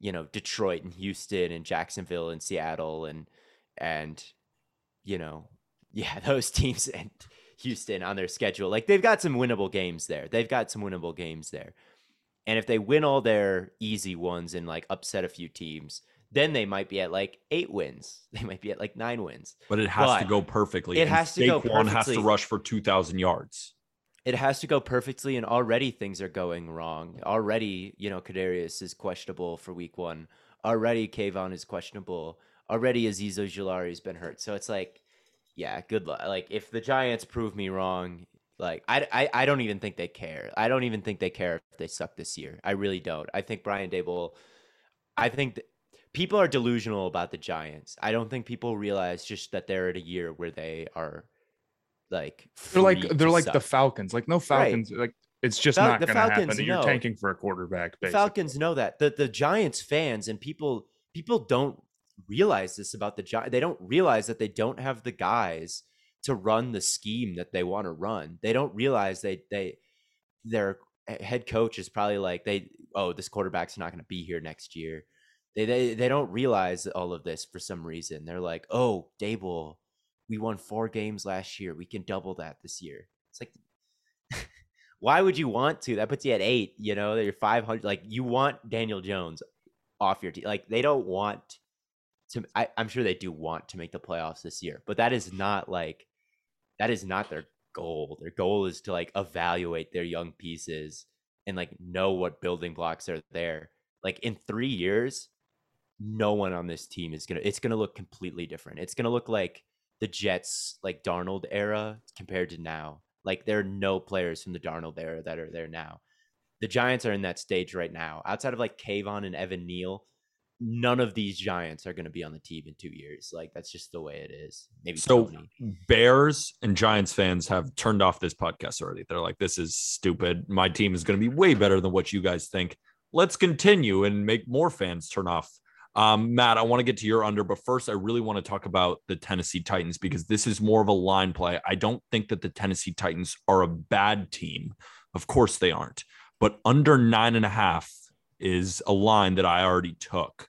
you know Detroit and Houston and Jacksonville and Seattle and and you know yeah those teams and Houston on their schedule. Like they've got some winnable games there. They've got some winnable games there. And if they win all their easy ones and like upset a few teams, then they might be at like eight wins. They might be at like nine wins. But it has to go perfectly. it and has to go Saquon has to rush for two thousand yards. It has to go perfectly, and already things are going wrong. Already, you know, Kadarius is questionable for week one. Already, Kayvon is questionable. Already, Azeez Ojulari has been hurt. So it's like, yeah, good luck. Like, if the Giants prove me wrong, like, I, I, I don't even think they care. I don't even think they care if they suck this year. I really don't. I think Brian Daboll, I think that people are delusional about the Giants. I don't think people realize just that they're at a year where they are like They're like they're like the. Falcons. Like no Falcons. Like it's just Fal- not the going to happen. Falcons You're know. tanking for a quarterback. The Basically. Falcons know that. The the Giants fans and people people don't realize this about the Giants. They don't realize that they don't have the guys to run the scheme that they want to run. They don't realize they they their head coach is probably like they oh this quarterback's not going to be here next year. They, they they don't realize all of this for some reason. They're like, "Oh, Daboll, we won 4 games last year. We can double that this year." It's like why would you want to? That puts you at eight. You know, you're five hundred. Like you want Daniel Jones off your team. Like they don't want to. I, I'm sure they do want to make the playoffs this year, but that is not like that is not their goal. Their goal is to like evaluate their young pieces and like know what building blocks are there. Like in three years, no one on this team is gonna. It's gonna look completely different. It's gonna look like the Jets like Darnold era compared to now. Like there are no players from the Darnold era that are there now. The Giants are in that stage right now. Outside of like Kayvon and Evan Neal, none of these Giants are going to be on the team in two years. Like that's just the way it is. Maybe So Toney. Bears and Giants fans have turned off this podcast already. They're like, this is stupid. My team is going to be way better than what you guys think. Let's continue and make more fans turn off. Um, Matt, I want to get to your under, but first, I really want to talk about the Tennessee Titans because this is more of a line play. I don't think that the Tennessee Titans are a bad team. Of course, they aren't, but under nine and a half is a line that I already took.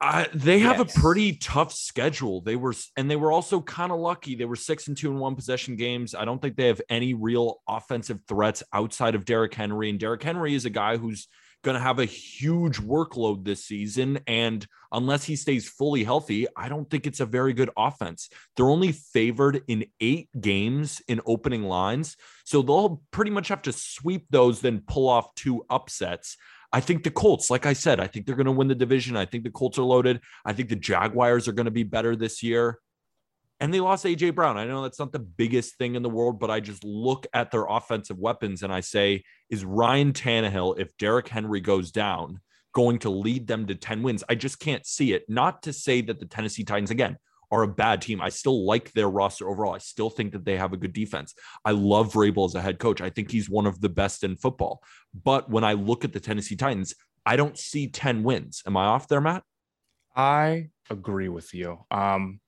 I, they have Yes. a pretty tough schedule. They were, and they were also kind of lucky. They were six and two in one possession games. I don't think they have any real offensive threats outside of Derrick Henry. And Derrick Henry is a guy who's going to have a huge workload this season. And unless he stays fully healthy, I don't think it's a very good offense. They're only favored in eight games in opening lines. So they'll pretty much have to sweep those, then pull off two upsets. I think the Colts, like I said, I think they're going to win the division. I think the Colts are loaded. I think the Jaguars are going to be better this year. And they lost AJ Brown. I know that's not the biggest thing in the world, but I just look at their offensive weapons and I say, is Ryan Tannehill, if Derrick Henry goes down, going to lead them to 10 wins? I just can't see it. Not to say that the Tennessee Titans, again, are a bad team. I still like their roster overall. I still think that they have a good defense. I love Vrabel as a head coach. I think he's one of the best in football. But when I look at the Tennessee Titans, I don't see 10 wins. Am I off there, Matt? I agree with you. Um,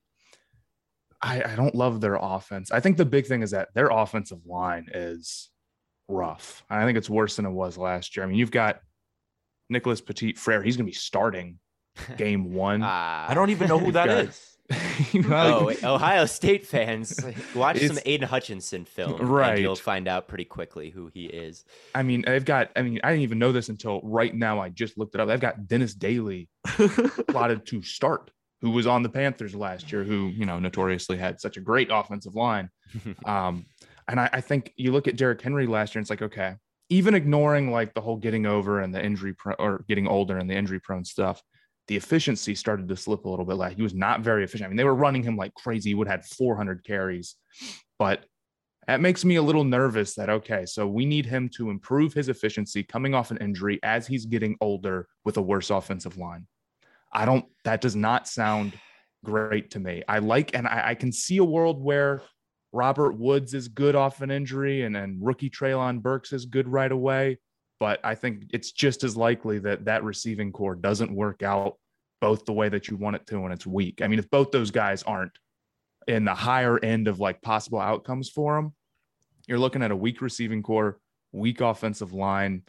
I, I don't love their offense. I think the big thing is that their offensive line is rough. I think it's worse than it was last year. I mean, you've got Nicholas Petit Frere. He's going to be starting game one. Ah. I don't even know who that got- is. You know, Oh, Ohio State fans, watch some It's- Aidan Hutchinson film, and Right. you'll find out pretty quickly who he is. I mean, they've got, I mean, I didn't even know this until right now. I just looked it up. They've got Dennis Daly plotted to start, who was on the Panthers last year, who, you know, notoriously had such a great offensive line. Um, and I, I think you look at Derrick Henry last year, and it's like, okay, even ignoring like the whole getting over and the injury pro- or getting older and the injury prone stuff, the efficiency started to slip a little bit. Like he was not very efficient. I mean, they were running him like crazy. He would have had 400 carries, but that makes me a little nervous that, okay, so we need him to improve his efficiency coming off an injury as he's getting older with a worse offensive line. I don't, that does not sound great to me. I like, and I, I can see a world where Robert Woods is good off an injury and then rookie Treylon Burks is good right away. But I think it's just as likely that that receiving corps doesn't work out both the way that you want it to and it's weak. I mean, if both those guys aren't in the higher end of like possible outcomes for them, you're looking at a weak receiving corps, weak offensive line.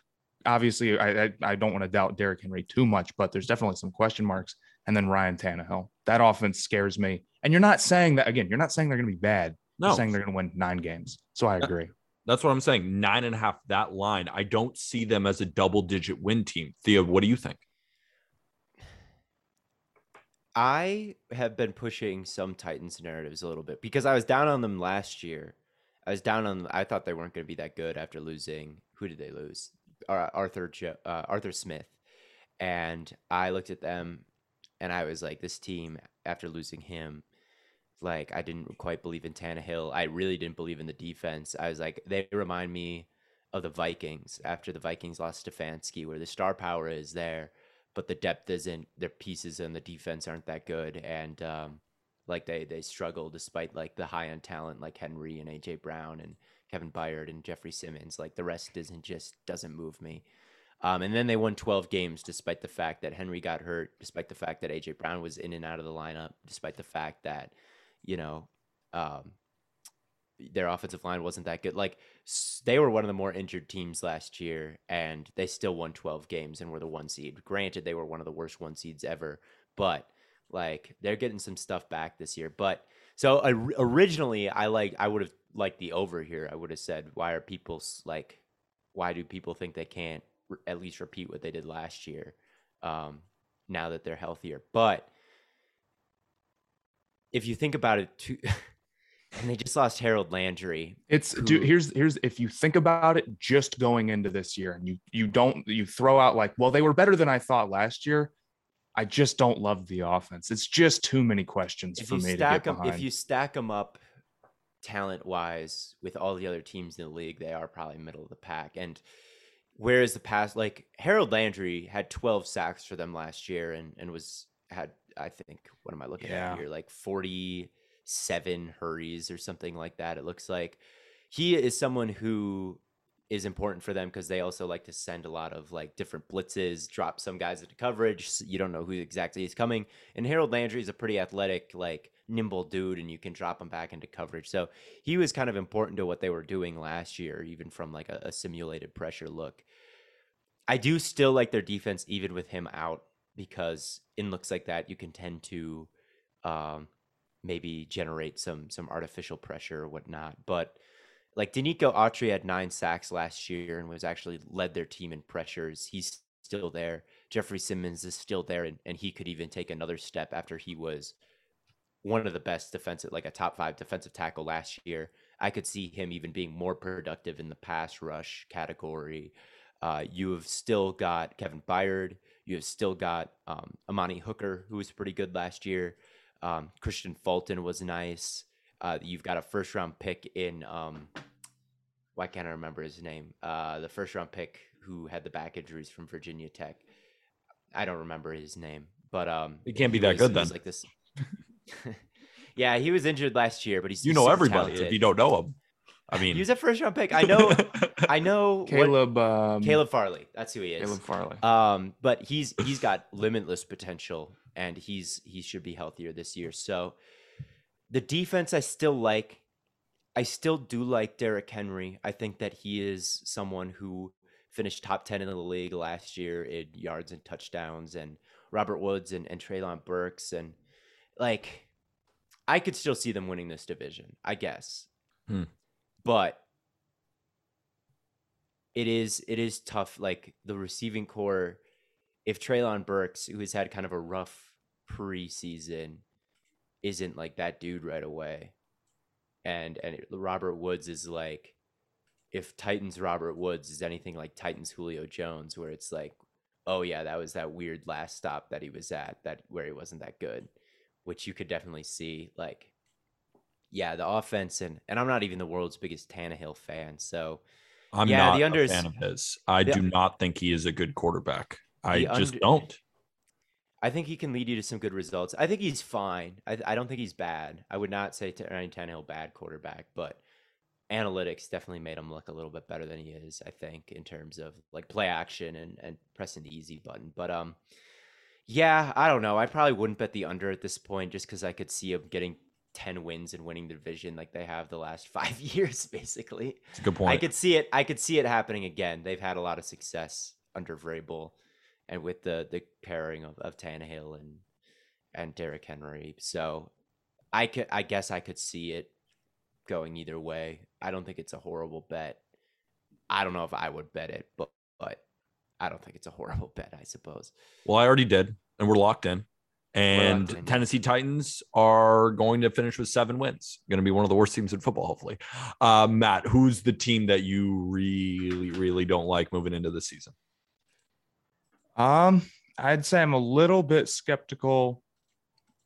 Obviously, I, I, I don't want to doubt Derrick Henry too much, but there's definitely some question marks. And then Ryan Tannehill. That offense scares me. And you're not saying that again, you're not saying they're going to be bad. No, You're saying they're going to win nine games. So I agree. that's what I'm saying. Nine and a half, that line. I don't see them as a double digit win team. Theo, what do you think? I have been pushing some Titans narratives a little bit because I was down on them last year. I was down on. I thought they weren't going to be that good after losing. Who did they lose? Ar- Arthur uh, Arthur Smith, and I looked at them, and I was like, this team after losing him, like I didn't quite believe in Tannehill. I really didn't believe in the defense. I was like, they remind me of the Vikings after the Vikings lost Stefanski, where the star power is there, but the depth isn't. Their pieces and the defense aren't that good, and um, like they they struggle despite like the high end talent like Henry and AJ Brown and Kevin Byard and Jeffrey Simmons. Like the rest isn't just doesn't move me. Um, and then they won 12 games despite the fact that Henry got hurt, despite the fact that AJ Brown was in and out of the lineup, despite the fact that you know um, their offensive line wasn't that good. Like they were one of the more injured teams last year, and they still won 12 games and were the one seed. Granted, they were one of the worst one seeds ever, but like they're getting some stuff back this year. But so or- originally, I like I would have liked the over here. I would have said, why are people like, why do people think they can't r- at least repeat what they did last year? Um, now that they're healthier, but if you think about it, too. And they just lost Harold Landry. It's dude, here's here's if you think about it just going into this year and you you don't you throw out like, well, they were better than I thought last year. I just don't love the offense. It's just too many questions for me to stack get them, behind. if you stack them up, talent wise, with all the other teams in the league, they are probably middle of the pack. And whereas the past, like Harold Landry had 12 sacks for them last year, and and was had I think what am I looking Yeah. at here? Like 47 hurries or something like that. It looks like he is someone who is important for them because they also like to send a lot of like different blitzes, drop some guys into coverage. so You don't know who exactly is coming. And Harold Landry is a pretty athletic, like nimble dude, and you can drop him back into coverage. So he was kind of important to what they were doing last year, even from like a, a simulated pressure look. I do still like their defense, even with him out, because in looks like that, you can tend to um, maybe generate some some artificial pressure or whatnot. But like Denico Autry had nine sacks last year and was actually led their team in pressures. He's still there. Jeffrey Simmons is still there, and, and he could even take another step after he was one of the best defensive, like a top five defensive tackle last year. I could see him even being more productive in the pass rush category. Uh, you have still got Kevin Byard. You have still got um, Amani Hooker, who was pretty good last year. Um, Kristian Fulton was nice. Uh, you've got a first round pick in um, why can't I remember his name? Uh, the first round pick who had the back injuries from Virginia Tech. I don't remember his name, but um, It can't be that was- good he then. Like this. yeah, he was injured last year, but he's You know super everybody if you don't know him. I mean, He was a first round pick. I know. I know. what- Caleb. Um, Caleb Farley. That's who he is. Caleb Farley. Um, but he's he's got limitless potential, and he's he should be healthier this year. So the defense I still like. I still do like Derrick Henry. I think that he is someone who finished top ten in the league last year in yards and touchdowns, and Robert Woods and, and Treylon Burks, and like I could still see them winning this division, I guess. Hmm. But it is it is tough. Like the receiving corps, if Treylon Burks, who has had kind of a rough preseason, isn't like that dude right away, and and Robert Woods is like, if Titans Robert Woods is anything like Titans Julio Jones, where it's like, oh yeah, that was that weird last stop that he was at, that where he wasn't that good, which you could definitely see. Like, yeah, the offense and and I'm not even the world's biggest Tannehill fan, so. I'm Yeah, not the a unders- fan of his. I the- do not think he is a good quarterback. I just under- don't. I think he can lead you to some good results. I think he's fine. I, I don't think he's bad. I would not say Ryan Tannehill bad quarterback, but analytics definitely made him look a little bit better than he is. I think in terms of like play action and and pressing the easy button. But um, yeah, I don't know. I probably wouldn't bet the under at this point just because I could see them getting ten wins and winning the division like they have the last five years, basically. It's a good point. I could see it. I could see it happening again. They've had a lot of success under Vrabel, and with the the pairing of of Tannehill and and Derrick Henry. So, I could. I guess I could see it going either way. I don't think it's a horrible bet. I don't know if I would bet it, but but I don't think it's a horrible bet. I suppose. Well, I already did, and we're locked in. And locked in. Tennessee Titans are going to finish with seven wins. Going to be one of the worst teams in football, hopefully. Uh, Matt, who's the team that you really, really don't like moving into the season? Um, I'd say I'm a little bit skeptical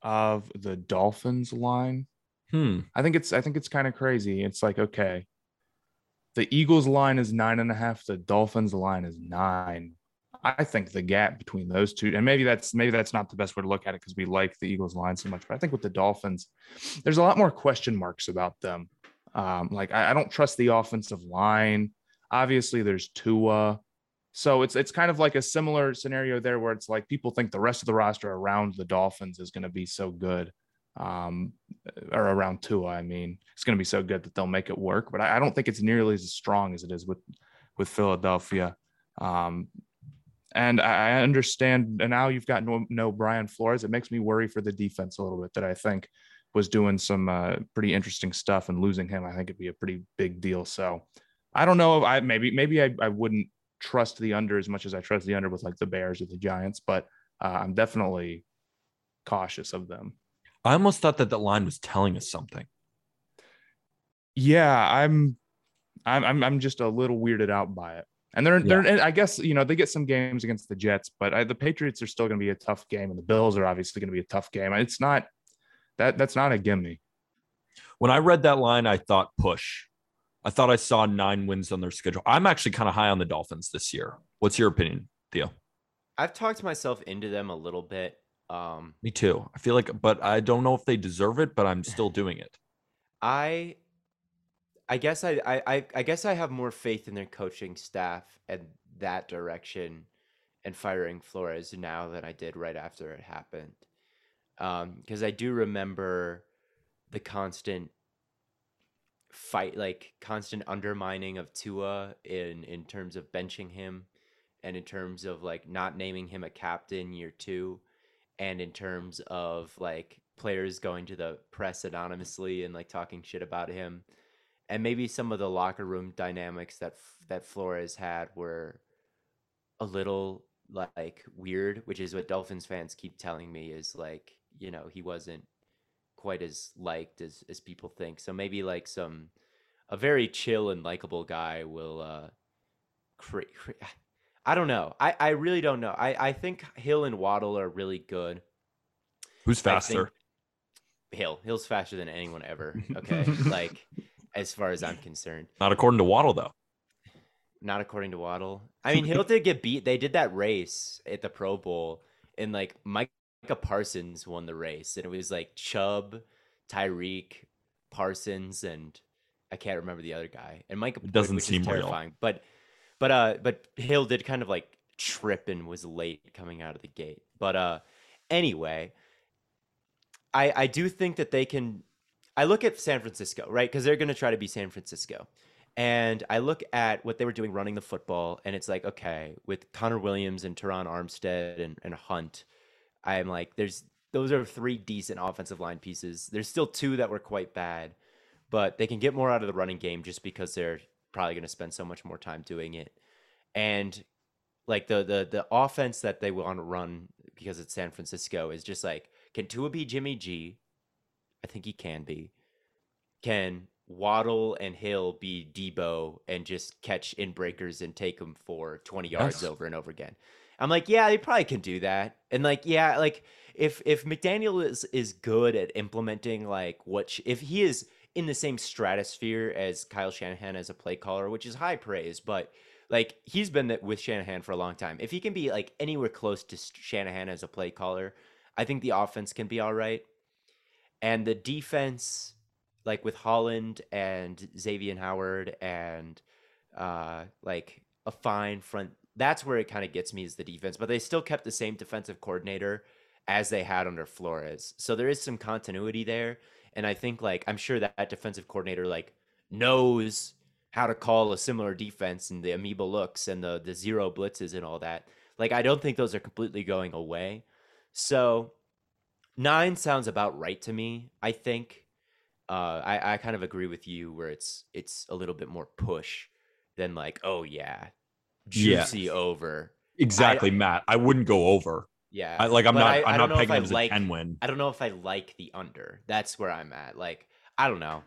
of the Dolphins line. Hmm. I think it's I think it's kind of crazy. It's like okay, the Eagles line is nine and a half. The Dolphins line is nine. I think the gap between those two, and maybe that's maybe that's not the best way to look at it because we like the Eagles line so much. But I think with the Dolphins, there's a lot more question marks about them. Um, like I, I don't trust the offensive line. Obviously, there's Tua. So it's it's kind of like a similar scenario there where it's like people think the rest of the roster around the Dolphins is going to be so good, um, or around Tua. I mean, it's going to be so good that they'll make it work. But I, I don't think it's nearly as strong as it is with with Philadelphia. Um, and I understand. And now you've got no, no Brian Flores. It makes me worry for the defense a little bit. That I think was doing some uh, pretty interesting stuff, and losing him, I think it'd be a pretty big deal. So I don't know. I maybe maybe I, I wouldn't trust the under as much as I trust the under with like the Bears or the Giants, but uh, I'm definitely cautious of them. I almost thought that that line was telling us something. Yeah, I'm, I'm, I'm, I'm just a little weirded out by it. And they're, they're, I guess you know they get some games against the Jets, but I, the Patriots are still going to be a tough game, and the Bills are obviously going to be a tough game. It's not that that's not a gimme. When I read that line, I thought push. I thought I saw nine wins on their schedule. I'm actually kind of high on the Dolphins this year. What's your opinion, Theo? I've talked myself into them a little bit. Um, Me too. I feel like, but I don't know if they deserve it, but I'm still doing it. I I guess I, I I guess I have more faith in their coaching staff and that direction and firing Flores now than I did right after it happened. Um, because I do remember the constant fight like constant undermining of Tua in in terms of benching him and in terms of like not naming him a captain year 2 and in terms of like players going to the press anonymously and like talking shit about him and maybe some of the locker room dynamics that that Flores had were a little like weird, which is what Dolphins fans keep telling me is like, you know, he wasn't quite as liked as as people think. So maybe like some a very chill and likable guy will uh cre- cre- I don't know. I I really don't know. I I think Hill and Waddle are really good. Who's faster? Hill. Hill's faster than anyone ever. Okay. like as far as I'm concerned. Not according to Waddle, though. Not according to Waddle. I mean, Hill did get beat. They did that race at the Pro Bowl, and like Micah Parsons won the race, and it was like Chubb, Tyreek, Parsons, and I can't remember the other guy. And Micah It doesn't seem is real. terrifying. But but uh but Hill did kind of like trip and was late coming out of the gate. But uh anyway, I I do think that they can I look at San Francisco, right? Because they're going to try to be San Francisco. And I look at what they were doing running the football, and it's like, okay, with Connor Williams and Terron Armstead and, and Hunt, I'm like, there's those are three decent offensive line pieces. There's still two that were quite bad, but they can get more out of the running game just because they're probably going to spend so much more time doing it. And like the the the offense that they want to run because it's San Francisco is just like, can Tua be Jimmy G? I think he can be. Can Waddle and Hill be Deebo and just catch in breakers and take them for 20 yards over and over again? I'm like, yeah, they probably can do that. And like, yeah, like if if McDaniel is is good at implementing like what sh- if he is in the same stratosphere as Kyle Shanahan as a play caller, which is high praise, but like he's been with Shanahan for a long time. If he can be like anywhere close to Shanahan as a play caller, I think the offense can be all right. And the defense, like with Holland and Xavier Howard and uh like a fine front, that's where it kind of gets me is the defense. But they still kept the same defensive coordinator as they had under Flores. So there is some continuity there. And I think like I'm sure that, that defensive coordinator like knows how to call a similar defense and the amoeba looks and the the zero blitzes and all that. Like I don't think those are completely going away. So nine sounds about right to me. I think. Uh, I I kind of agree with you where it's it's a little bit more push than like oh yeah, Yeah. juicy over. Exactly, Matt. I wouldn't go over. Yeah, I, like I'm but not. I- I, I am don't not know if pegging I him as like- a ten win. I don't know if I like the under. That's where I'm at. Like, I don't know.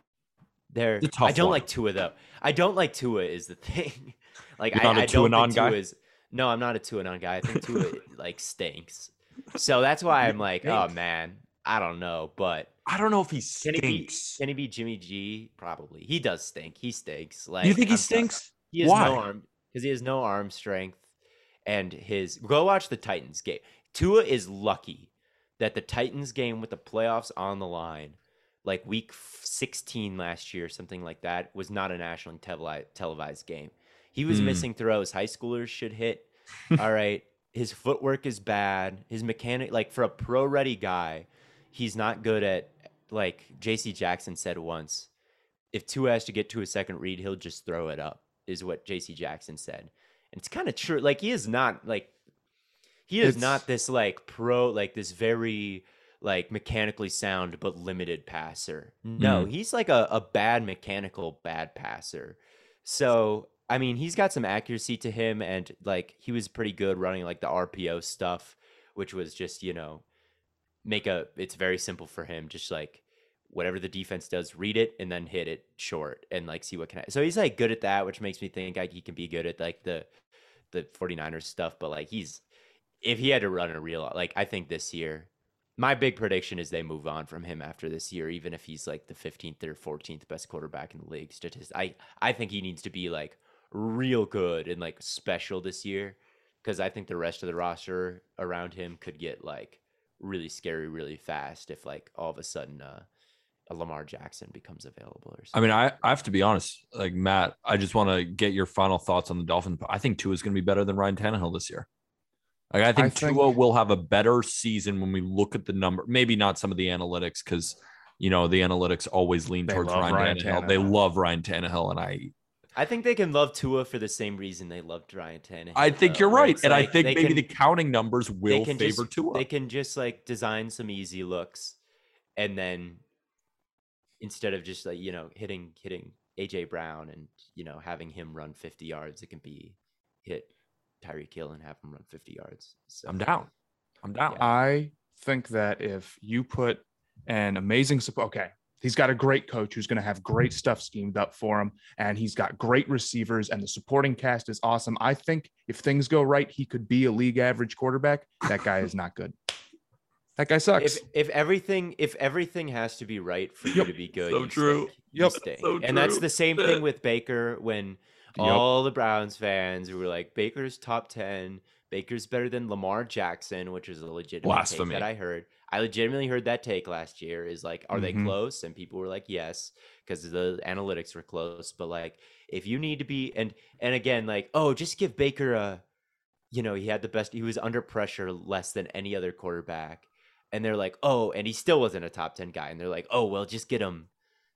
There, It's a tough I don't one. like Tua though. I don't like Tua is the thing. like, You're I, not a I Tua don't think guy? Tua is. No, I'm not a Tua non guy. I think Tua like stinks. So that's why I'm like, oh man, I don't know, but I don't know if he can he be? stinks. Can he be Jimmy G? Probably. He does stink. He stinks. Like, you think he I'm sorry. stinks? He has Why? no arm because he has no arm strength, and his go watch the Titans game. Tua is lucky that the Titans game with the playoffs on the line, like week 16 last year, something like that, was not a nationally televi- televised game. He was Hmm. missing throws high schoolers should hit. All right, his footwork is bad. His mechanic, like for a pro ready guy, he's not good at. Like J.C. Jackson said once, if Tua has to get to a second read, he'll just throw it up. Is what J.C. Jackson said, and it's kind of true. Like he is not like he is It's- not this like pro like this very like mechanically sound but limited passer. No, mm-hmm. he's like a, a bad mechanical bad passer. So I mean, he's got some accuracy to him, and like he was pretty good running like the RPO stuff, which was just you know make a. It's very simple for him, just like whatever the defense does, read it and then hit it short and like see what can. I, so he's like good at that, which makes me think like he can be good at like the the 49ers stuff. But like he's if he had to run a real like I think this year, my big prediction is they move on from him after this year, even if he's like the 15th or 14th best quarterback in the league. Statist- I I think he needs to be like real good and like special this year because I think the rest of the roster around him could get like really scary really fast if like all of a sudden uh, a Lamar Jackson becomes available or something. I mean, I, I have to be honest. Like Matt, I just want to get your final thoughts on the Dolphins. I think Tua is going to be better than Ryan Tannehill this year. Like I think, I think- Tua will have a better season when we look at the number. Maybe not some of the analytics because you know the analytics always lean They towards Ryan, Ryan Tannehill. They love Ryan Tannehill, and I I think they can love Tua for the same reason they loved Ryan Tannehill. I think though, you're right, it's and I think maybe can- the counting numbers they will can favor just, Tua. They can just like design some easy looks, and then instead of just like you know hitting hitting AJ Brown and you know having him run 50 yards, it can be hit Tyreek Hill and have him run 50 yards. So I'm down. I'm down. Yeah. I think that if you put an amazing support, okay, he's got a great coach who's going to have great stuff schemed up for him, and he's got great receivers, and the supporting cast is awesome. I think if things go right, he could be a league average quarterback. That guy is not good. That guy sucks. If if everything if everything has to be right for you Yep. to be good, So you true. Stay. You Yep. stay. So and that's the same thing with Baker when Yep. all the Browns fans who were like, Baker's top ten, Baker's better than Lamar Jackson, which is a legitimate Blasphemy. take that I heard. I legitimately heard that take last year. Is like, are they Mhm. close? And people were like, yes, because the analytics were close. But like, if you need to be, and and again, like, oh, just give Baker a, you know, he had the best. He was under pressure less than any other quarterback and they're like, oh, and he still wasn't a top 10 guy. And they're like, oh, well, just get him,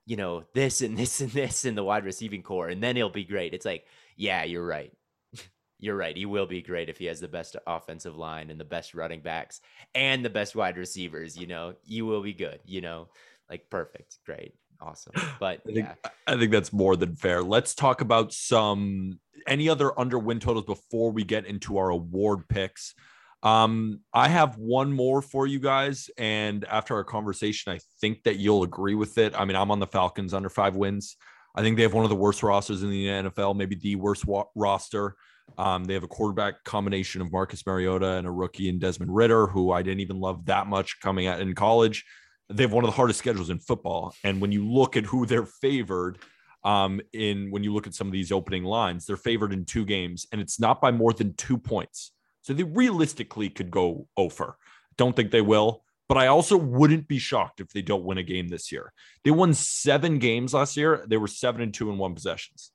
you know, this and this and this in the wide receiving corps, and then he'll be great. It's like, yeah, you're right. you're right. He will be great if he has the best offensive line and the best running backs and the best wide receivers. You know, you will be good, you know, like perfect, great, awesome. But I think, yeah, I think that's more than fair. Let's talk about some any other under win totals before we get into our award picks. Um, I have one more for you guys, and after our conversation, I think that you'll agree with it. I mean, I'm on the Falcons under five wins. I think they have one of the worst rosters in the NFL, maybe the worst wa- roster. Um, they have a quarterback combination of Marcus Mariota and a rookie in Desmond Ridder, who I didn't even love that much coming out in college. They have one of the hardest schedules in football, and when you look at who they're favored, um, in when you look at some of these opening lines, they're favored in two games, and it's not by more than two points. So they realistically could go over. Don't think they will, but I also wouldn't be shocked if they don't win a game this year. They won seven games last year. They were seven and two in one possessions.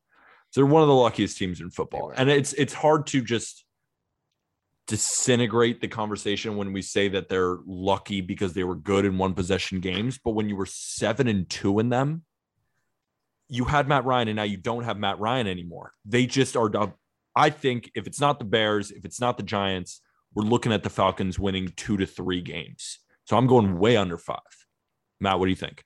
So they're one of the luckiest teams in football. And it's it's hard to just disintegrate the conversation when we say that they're lucky because they were good in one possession games. But when you were seven and two in them, you had Matt Ryan and now you don't have Matt Ryan anymore. They just are. dub- I think if it's not the Bears, if it's not the Giants, we're looking at the Falcons winning two to three games. So I'm going way under five. Matt, what do you think?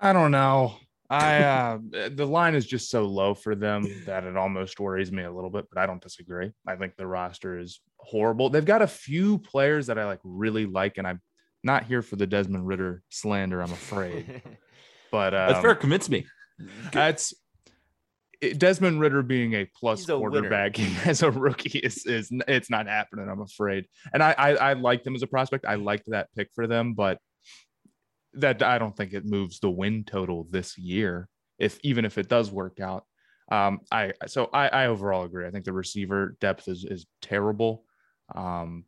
I don't know. I uh the line is just so low for them that it almost worries me a little bit, but I don't disagree. I think the roster is horrible. They've got a few players that I like really like, and I'm not here for the Desmond Ridder slander, I'm afraid. But um, That's fair. Convince me. That's it- Desmond Ridder being a plus a winner. quarterback as a rookie is is it's not happening. I'm afraid. And I I, I liked him as a prospect. I liked that pick for them, but that I don't think it moves the win total this year. If even if it does work out, um, I so I, I overall agree. I think the receiver depth is is terrible. Um,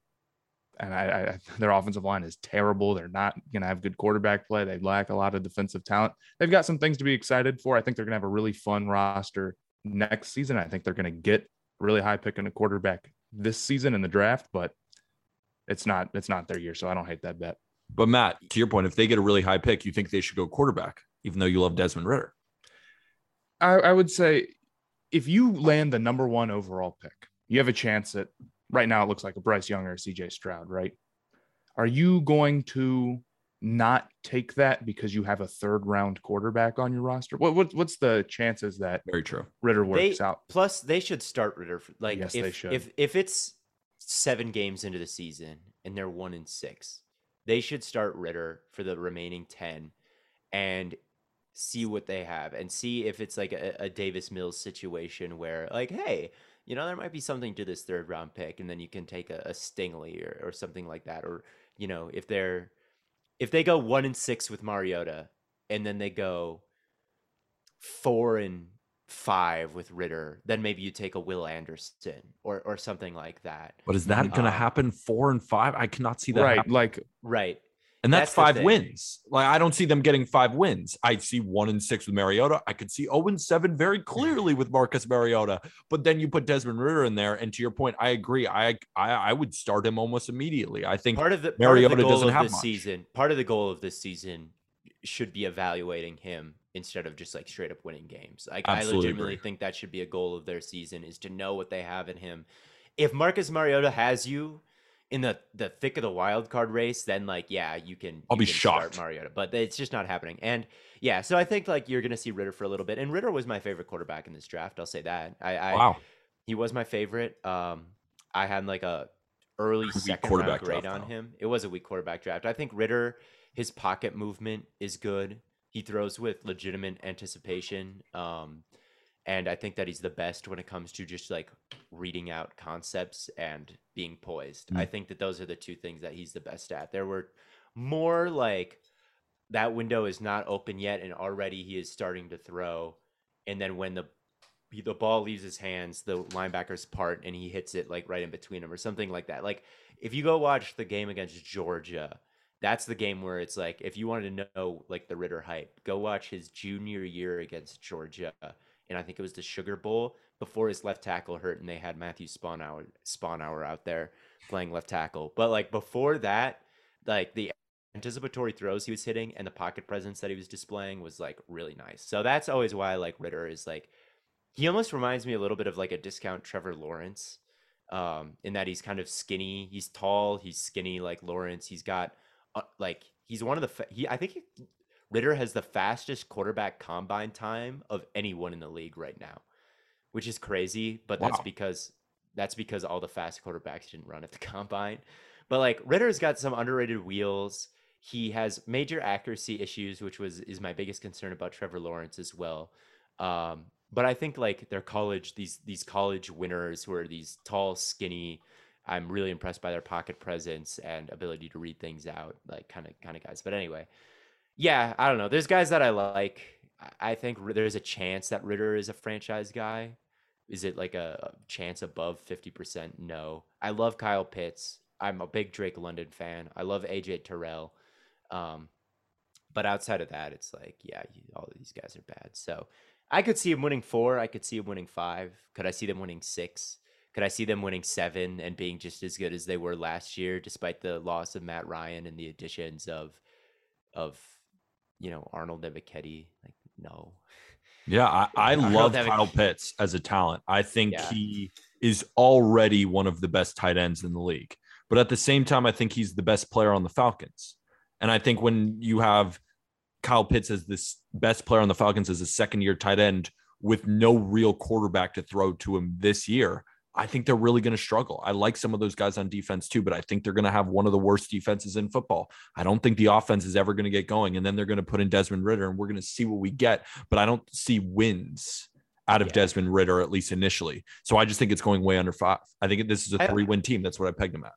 and I, I their offensive line is terrible. They're not going to have good quarterback play. They lack a lot of defensive talent. They've got some things to be excited for. I think they're going to have a really fun roster next season. I think they're going to get really high pick in a quarterback this season in the draft, but it's not it's not their year, so I don't hate that bet. But Matt, to your point, if they get a really high pick, you think they should go quarterback, even though you love Desmond Ridder. I, I would say if you land the number one overall pick, you have a chance at right now it looks like a Bryce Young or a CJ Stroud, right? Are you going to not take that because you have a third round quarterback on your roster? What, what what's the chances that Very true. Ridder they, works out? Plus, they should start Ridder. f- Like, Yes, if, they should. if if it's seven games into the season and they're one in six, they should start Ridder for the remaining ten, and see what they have and see if it's like a, a Davis Mills situation where, like, hey, you know, there might be something to this third round pick, and then you can take a, a Stingley or, or something like that, or you know, if they're if they go one and six with Mariota, and then they go four and five with Ridder, then maybe you take a Will Anderson or or something like that. But is that going to Uh, happen four and five? I cannot see that. Right, happen. like Right. And that's, That's five wins. Like I don't see them getting five wins. I'd see one and six with Mariota. I could see 0 and 7 very clearly with Marcus Mariota. But then you put Desmond Ridder in there. And to your point, I agree. I I, I would start him almost immediately. I think Part of the part Mariota of the goal doesn't of have this much. season, part of the goal of this season should be evaluating him instead of just like straight up winning games. Like I legitimately agree. think that should be a goal of their season is to know what they have in him. If Marcus Mariota has you in the the thick of the wild card race, then like yeah, you can. I'll you be can start shocked. Mariota, but it's just not happening. And yeah, so I think like you're gonna see Ridder for a little bit. And Ridder was my favorite quarterback in this draft. I'll say that. I, I wow. He was my favorite. Um, I had like a early Weak second quarterback round grade draft, on though. him. It was a weak quarterback draft. I think Ridder, his pocket movement is good. He throws with legitimate anticipation. Um, and I think that he's the best when it comes to just like reading out concepts and being poised. Mm. I think that those are the two things that he's the best at. There were more like that window is not open yet, and already he is starting to throw. And then when the the ball leaves his hands, the linebackers part, and he hits it like right in between them or something like that. Like if you go watch the game against Georgia, that's the game where it's like if you wanted to know like the Ridder hype, go watch his junior year against Georgia, and I think it was the Sugar Bowl before his left tackle hurt, and they had Matthew Sponhour Sponhour out there playing left tackle. But like before that, like the anticipatory throws he was hitting and the pocket presence that he was displaying was like really nice. So that's always why I like Ridder is like he almost reminds me a little bit of like a discount Trevor Lawrence um in that he's kind of skinny, he's tall, he's skinny like Lawrence. He's got uh, like he's one of the fa- he I think he, Ridder has the fastest quarterback combine time of anyone in the league right now, which is crazy, but that's because that's because all the fast quarterbacks didn't run at the combine. But like Ridder's got some underrated wheels. He has major accuracy issues, which was is my biggest concern about Trevor Lawrence as well. Um, but I think like their college these these college winners who are these tall, skinny. I'm really impressed by their pocket presence and ability to read things out, like kind of kind of guys. But anyway, yeah, I don't know. There's guys that I like. I- think there's a chance that Ridder is a franchise guy. Is it like a chance above 50%? No. I love Kyle Pitts. I'm a big Drake London fan. I love AJ Terrell. Um, but outside of that, it's like, yeah, you, all these guys are bad. So I could see him winning four. I could see him winning five. Could I see them winning six? Could I see them winning seven and being just as good as they were last year, despite the loss of Matt Ryan and the additions of, of, you know, Arnold and Like, no. Yeah, I, I love Kyle Pitts as a talent. I think Yeah. he is already one of the best tight ends in the league. But at the same time, I think he's the best player on the Falcons. And I think when you have Kyle Pitts as this best player on the Falcons as a second year tight end with no real quarterback to throw to him this year, I think they're really going to struggle. I like some of those guys on defense too, but I think they're going to have one of the worst defenses in football. I don't think the offense is ever going to get going. And then they're going to put in Desmond Ridder and we're going to see what we get. But I don't see wins out of Yeah. Desmond Ridder, at least initially. So I just think it's going way under five. I think this is a three win team. That's what I pegged them at.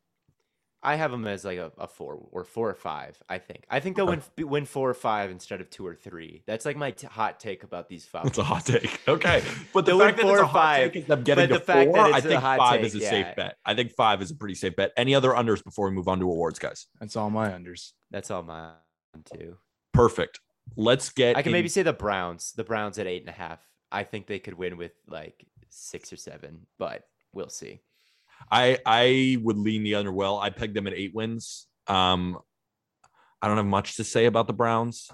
I have them as like a, a four or four or five. I think. I think they'll win win four or five instead of two or three. That's like my t- hot take about these five. It's a hot take. Okay. But the They'll win fact that four it's a or hot five, take is them getting to four, I think five take, is a safe bet. I think five is a pretty safe bet. Any other unders before we move on to awards, guys? That's all my unders. That's all mine too. Perfect. Let's get I can in- maybe say the Browns. The Browns at eight and a half. I think they could win with like six or seven, but we'll see. I I would lean the under well. I pegged them at eight wins. Um, I don't have much to say about the Browns.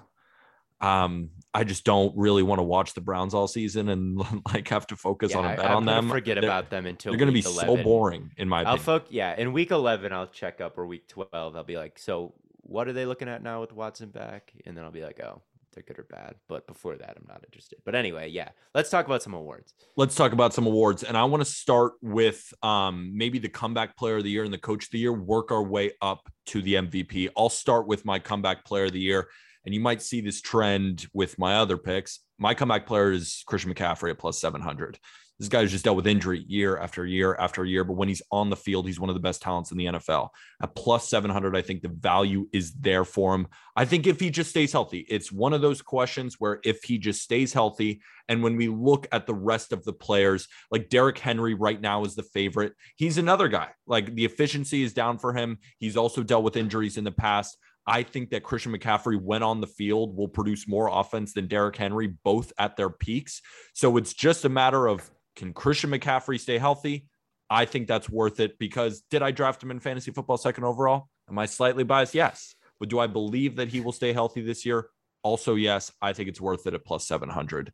Um, I just don't really want to watch the Browns all season and like have to focus on Yeah, a bet I, on them. Forget They're- about them until They're going to be week so boring, in my I'll opinion. yeah. In week eleven, I'll check up or week twelve. I'll be like, so what are they looking at now with Watson back? And then I'll be like, oh, they're good or bad. But before that, I'm not interested. But anyway, yeah. Let's talk about some awards. Let's talk about some awards, and I want to start with um, maybe the comeback player of the year and the coach of the year. Work our way up to the MVP. I'll start with my comeback player of the year, and you might see this trend with my other picks. My comeback player is Christian McCaffrey at plus seven hundred. This guy has just dealt with injury year after year after year, but when he's on the field, he's one of the best talents in the NFL. At plus 700, I think the value is there for him. I think if he just stays healthy, it's one of those questions where if he just stays healthy, and when we look at the rest of the players, like Derrick Henry right now is the favorite. He's another guy. Like the efficiency is down for him. He's also dealt with injuries in the past. I think that Christian McCaffrey, when on the field, will produce more offense than Derrick Henry, both at their peaks. So it's just a matter of can Christian McCaffrey stay healthy? I think that's worth it because did I draft him in fantasy football second overall? Am I slightly biased? Yes. But do I believe that he will stay healthy this year? Also, yes. I think it's worth it at plus 700.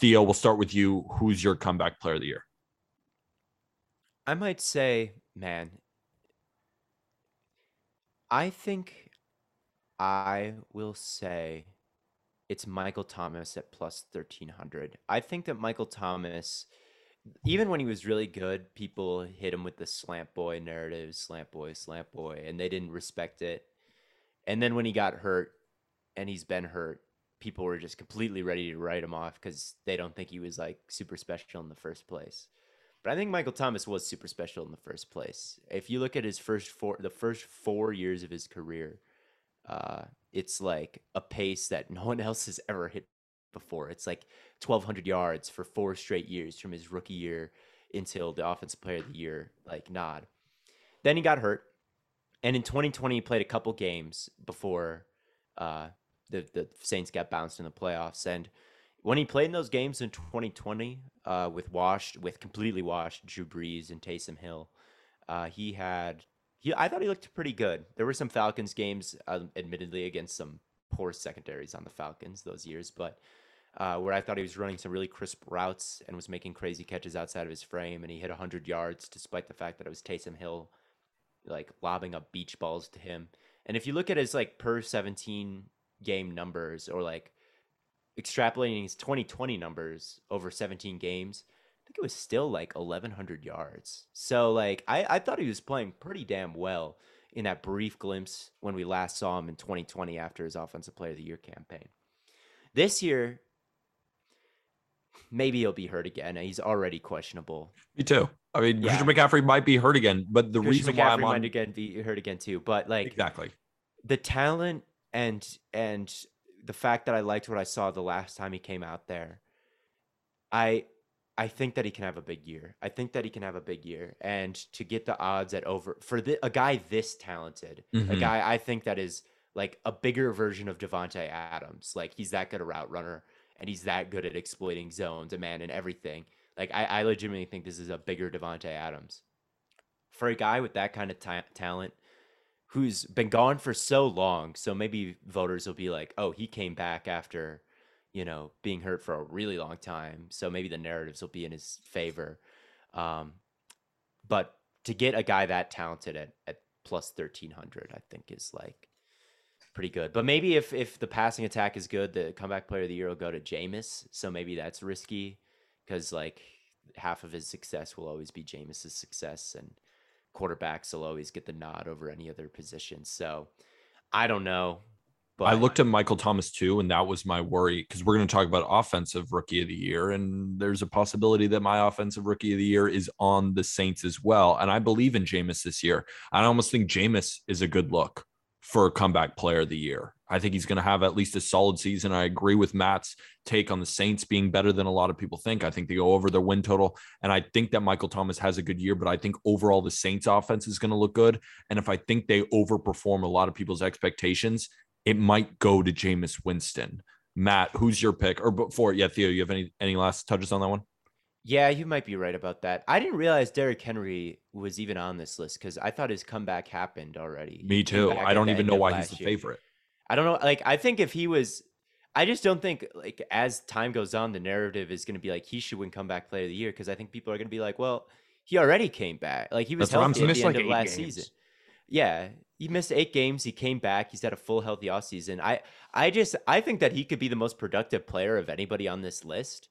Theo, we'll start with you. Who's your comeback player of the year? I might say, man, I think I will say it's Michael Thomas at plus 1300. I think that Michael Thomas even when he was really good, people hit him with the slant boy narrative, slant boy, slant boy, and they didn't respect it. And then when he got hurt, and he's been hurt, people were just completely ready to write him off because they don't think he was like super special in the first place. But I think Michael Thomas was super special in the first place. If you look at his first four, the first four years of his career, uh, it's like a pace that no one else has ever hit before. It's like 1,200 yards for four straight years from his rookie year until the Offensive Player of the Year like nod. Then he got hurt, and in 2020 he played a couple games before uh, the the Saints got bounced in the playoffs. And when he played in those games in 2020 uh, with washed, with completely washed Drew Brees and Taysom Hill, uh, he had he. I thought he looked pretty good. There were some Falcons games, uh, admittedly against some poor secondaries on the Falcons those years, but. Uh, where I thought he was running some really crisp routes and was making crazy catches outside of his frame, and he hit 100 yards despite the fact that it was Taysom Hill, like lobbing up beach balls to him. And if you look at his like per 17 game numbers or like extrapolating his 2020 numbers over 17 games, think it was still like 1100 yards. So like I, I thought he was playing pretty damn well in that brief glimpse when we last saw him in 2020 after his offensive player of the year campaign. This year, maybe he'll be hurt again. He's already questionable. Me too. I mean, Yeah. Christian McCaffrey might be hurt again, but the Christian reason why I'm McCaffrey on might again be hurt again too. But like exactly. the talent and and the fact that I liked what I saw the last time he came out there, I I think that he can have a big year. I think that he can have a big year, and to get the odds at over for the, a guy this talented, a Mhm. guy I think that is like a bigger version of Davante Adams. Like he's that good a route runner, and he's that good at exploiting zones, a man, and everything. Like I, I legitimately think this is a bigger Davante Adams. For a guy with that kind of ta- talent, who's been gone for so long. So maybe voters will be like, oh, he came back after, you know, being hurt for a really long time. So maybe the narratives will be in his favor. Um, but to get a guy that talented at, at plus 1300, I think is like pretty good. But maybe if, if the passing attack is good, the comeback player of the year will go to Jameis. So maybe that's risky because like half of his success will always be Jameis's success and quarterbacks will always get the nod over any other position. So I don't know. But I looked at Michael Thomas too, and that was my worry because we're going to talk about offensive rookie of the year, and there's a possibility that my offensive rookie of the year is on the Saints as well. And I believe in Jameis this year. I almost think Jameis is a good look for comeback player of the year. I think he's going to have at least a solid season. I agree with Matt's take on the Saints being better than a lot of people think. I think they go over their win total. And I think that Michael Thomas has a good year, but I think overall the Saints offense is going to look good. And if I think they overperform a lot of people's expectations, it might go to Jameis Winston. Matt, who's your pick? Or before, yeah, Theo, you have any any last touches on that one? Yeah, you might be right about that. I didn't realize Derrick Henry was even on this list because I thought his comeback happened already. Me too. I don't even know why he's the year. favorite. I don't know. Like, I think if he was, I just don't think like as time goes on, the narrative is going to be like he should win comeback player of the year because I think people are going to be like, well, he already came back. Like he was That's healthy at the end like of eight last games. season. Yeah, he missed eight games. He came back. He's had a full healthy offseason. I I just I think that he could be the most productive player of anybody on this list.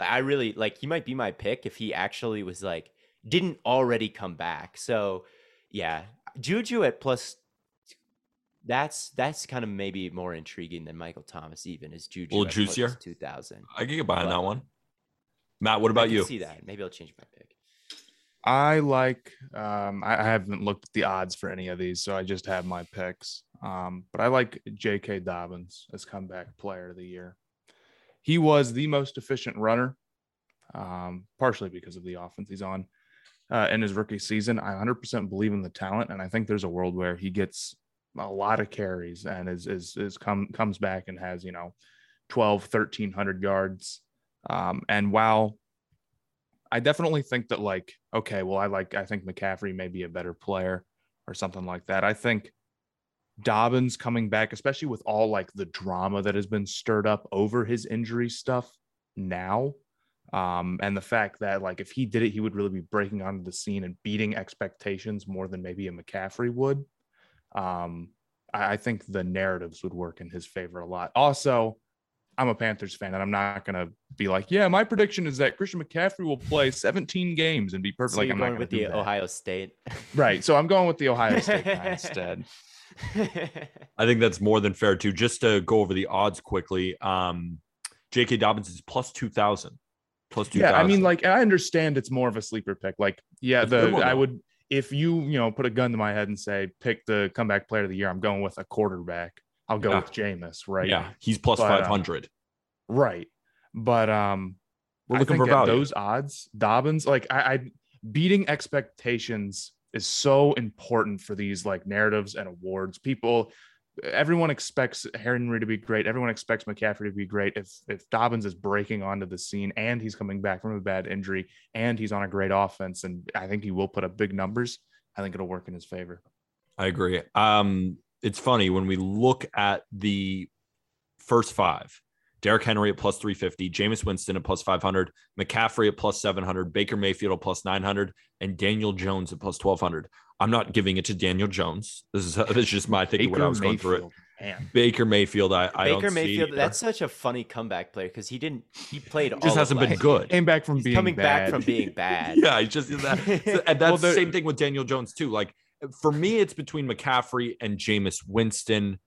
I really like he might be my pick if he actually was like didn't already come back. So yeah, Juju at plus that's that's kind of maybe more intriguing than Michael Thomas even is Juju A little juicier? 2000. I can get behind But- that one. Matt, what about you? See that. Maybe I'll change my pick. I like. Um, I, I haven't looked at the odds for any of these, so I just have my picks. Um, but I like J.K. Dobbins as comeback player of the year. He was the most efficient runner, um, partially because of the offense he's on uh, in his rookie season. I 100% believe in the talent, and I think there's a world where he gets a lot of carries and is is, is come comes back and has you know 12 1300 yards um, and while I definitely think that like okay, well I like I think McCaffrey may be a better player or something like that. I think Dobbins coming back, especially with all like the drama that has been stirred up over his injury stuff now, um, and the fact that like if he did it, he would really be breaking onto the scene and beating expectations more than maybe a McCaffrey would. Um, I, I think the narratives would work in his favor a lot. Also, I'm a Panthers fan, and I'm not gonna be like, yeah, my prediction is that Christian McCaffrey will play 17 games and be perfect. So like I'm not going gonna with do the that. Ohio State. Right. So I'm going with the Ohio State guy instead. I think that's more than fair too. Just to go over the odds quickly, um, J.K. Dobbins is plus two thousand. Plus two Yeah. I mean, like I understand it's more of a sleeper pick. Like, yeah, It's the one, I would if you you know put a gun to my head and say pick the comeback player of the year, I'm going with a quarterback. I'll go Yeah. with Jameis, right? yeah, he's plus uh, five hundred. Right. But um We're I looking think for value. those odds, Dobbins, like I, I beating expectations is so important for these like narratives and awards. People everyone expects Henry to be great. Everyone expects McCaffrey to be great. If if Dobbins is breaking onto the scene and he's coming back from a bad injury and he's on a great offense, and I think he will put up big numbers, I think it'll work in his favor. I agree. Um, it's funny when we look at the first five. Derrick Henry at plus 350, Jameis Winston at plus 500, McCaffrey at plus 700, Baker Mayfield at plus 900, and Daniel Jones at plus 1200. I'm not giving it to Daniel Jones. This is this is just my thinking when I was going through it. Man. Baker Mayfield, I, I Baker don't Mayfield, see. that's such a funny comeback player because he didn't he played He all just hasn't been last- good. Came back from He's being coming back from being bad. Yeah, I just that, and that's Well, the the- same thing with Daniel Jones too. Like for me, it's between McCaffrey and Jameis Winston.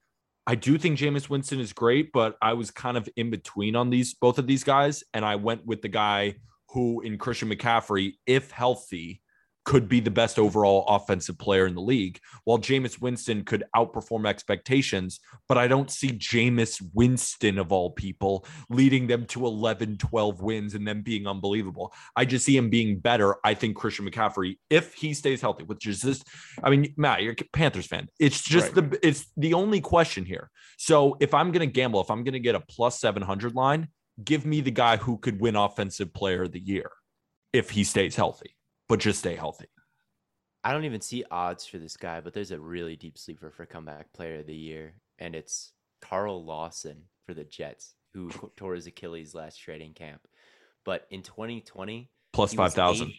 I do think Jameis Winston is great, but I was kind of in between on these both of these guys, and I went with the guy who, in Christian McCaffrey, if healthy, could be the best overall offensive player in the league, while Jameis Winston could outperform expectations. But I don't see Jameis Winston, of all people, leading them to 11, 12 wins and then being unbelievable. I just see him being better. I think Christian McCaffrey, if he stays healthy, which is just, I mean, Matt, you're a Panthers fan. It's just the, it's the only question here. So if I'm going to gamble, if I'm going to get a plus 700 line, give me the guy who could win Offensive Player of the Year if he stays healthy, but just stay healthy. I don't even see odds for this guy, but there's a really deep sleeper for comeback player of the year, and it's Carl Lawson for the Jets, who tore his Achilles last trading camp. But in 2020, Plus he was 5,000. eighth-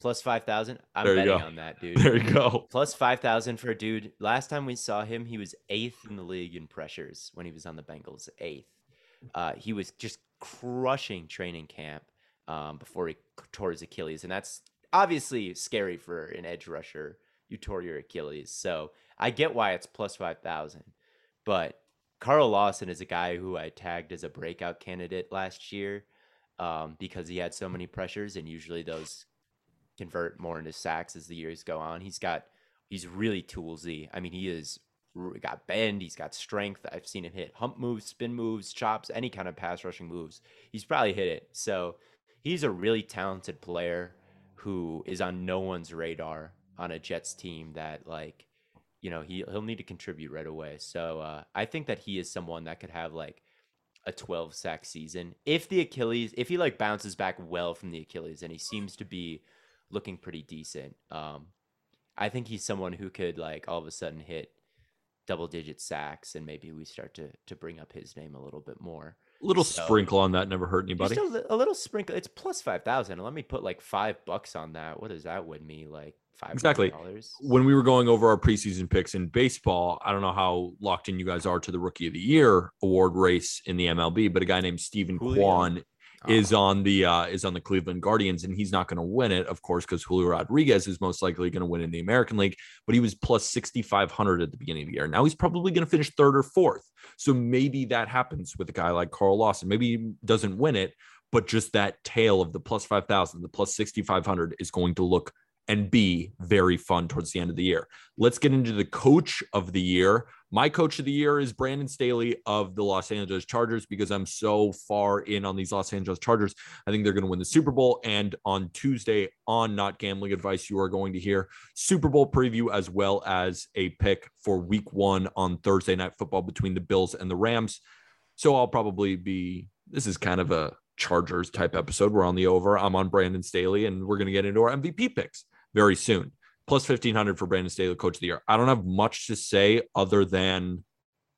Plus 5,000? I'm There betting on that, dude. There you go. Plus 5,000 for a dude. Last time we saw him, he was eighth in the league in pressures when he was on the Bengals. Eighth. Uh, he was just crushing training camp um, before he tore his Achilles. And that's obviously scary for an edge rusher. You tore your Achilles. So I get why it's plus 5,000. But Carl Lawson is a guy who I tagged as a breakout candidate last year um, because he had so many pressures, and usually those convert more into sacks as the years go on. He's got he's really toolsy. I mean, he is got bend, he's got strength. I've seen him hit hump moves, spin moves, chops, any kind of pass rushing moves. He's probably hit it. So he's a really talented player who is on no one's radar on a Jets team that like you know he he'll need to contribute right away. So uh, I think that he is someone that could have like a 12 sack season if the Achilles if he like bounces back well from the Achilles and he seems to be looking pretty decent. Um, I think he's someone who could like all of a sudden hit double digit sacks and maybe we start to to bring up his name a little bit more. Little So- sprinkle on that never hurt anybody. Just a, little sprinkle. It's plus five thousand. Let me put like five bucks on that. What does that win me? Like five Exactly. dollars. when we were going over our preseason picks in baseball, I don't know how locked in you guys are to the rookie of the year award race in the MLB, but a guy named Steven Julio. Kwan is on the uh, is on the Cleveland Guardians, and he's not going to win it, of course, because Julio Rodriguez is most likely going to win in the American League. But he was plus sixty five hundred at the beginning of the year. Now he's probably going to finish third or fourth. So maybe that happens with a guy like Carl Lawson. Maybe he doesn't win it, but just that tail of the plus five thousand, the plus sixty five hundred is going to look and be very fun towards the end of the year. Let's get into the coach of the year. My coach of the year is Brandon Staley of the Los Angeles Chargers because I'm so far in on these Los Angeles Chargers. I think they're going to win the Super Bowl. And on Tuesday, on Not Gambling Advice, you are going to hear Super Bowl preview as well as a pick for week one on Thursday Night Football between the Bills and the Rams. So I'll probably be, this is kind of a Chargers type episode. We're on the over. I'm on Brandon Staley, and we're going to get into our MVP picks very soon. Plus 1500 for Brandon Staley, coach of the year. I don't have much to say other than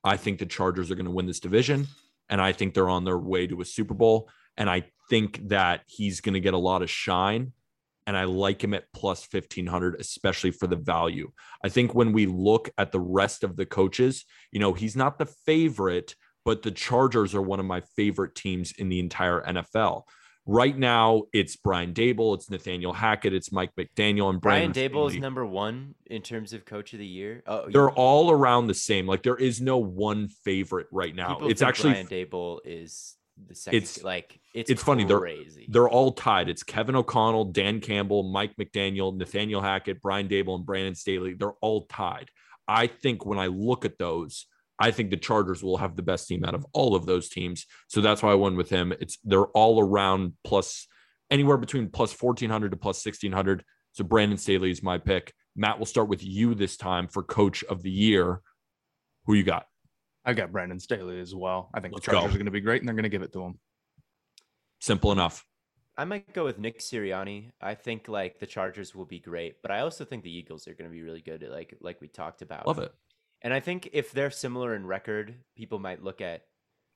I think the Chargers are going to win this division, and I think they're on their way to a Super Bowl. And I think that he's going to get a lot of shine. And I like him at plus 1500, especially for the value. I think when we look at the rest of the coaches, you know, he's not the favorite, but the Chargers are one of my favorite teams in the entire NFL. Right now, it's Brian Daboll, it's Nathaniel Hackett, it's Mike McDaniel, and Brian Brandon Daboll is number one in terms of coach of the year. Oh, They're all around the same. Like there is no one favorite right now. people It's actually Brian Daboll is the second. It's- like it's it's funny, they're- Crazy. they're all tied. It's Kevin O'Connell, Dan Campbell, Mike McDaniel, Nathaniel Hackett, Brian Daboll, and Brandon Staley. They're all tied. I think when I look at those, I think the Chargers will have the best team out of all of those teams. So that's why I went with him. It's they're all around plus anywhere between plus 1400 to plus 1600. So Brandon Staley is my pick. Matt, we'll start with you this time for coach of the year. Who you got? I got Brandon Staley as well. I think Let's the Chargers go. are going to be great, and they're going to give it to him. Simple enough. I might go with Nick Sirianni. I think like the Chargers will be great, but I also think the Eagles are going to be really good. Like like we talked about. Love it. And I think if they're similar in record, people might look at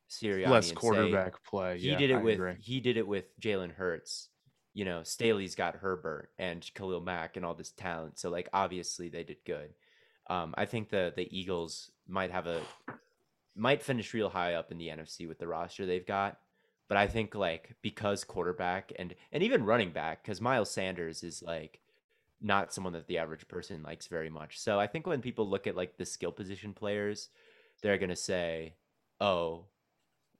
Sirianni Less and say, quarterback play. he yeah, did it I with agree. he did it with Jalen Hurts. You know, Staley's got Herbert and Khalil Mack and all this talent. So like obviously they did good. Um, I think the the Eagles might have a might finish real high up in the NFC with the roster they've got. But I think like because quarterback and and even running back, because Miles Sanders is like not someone that the average person likes very much. So I think when people look at like the skill position players, they're gonna say, "Oh,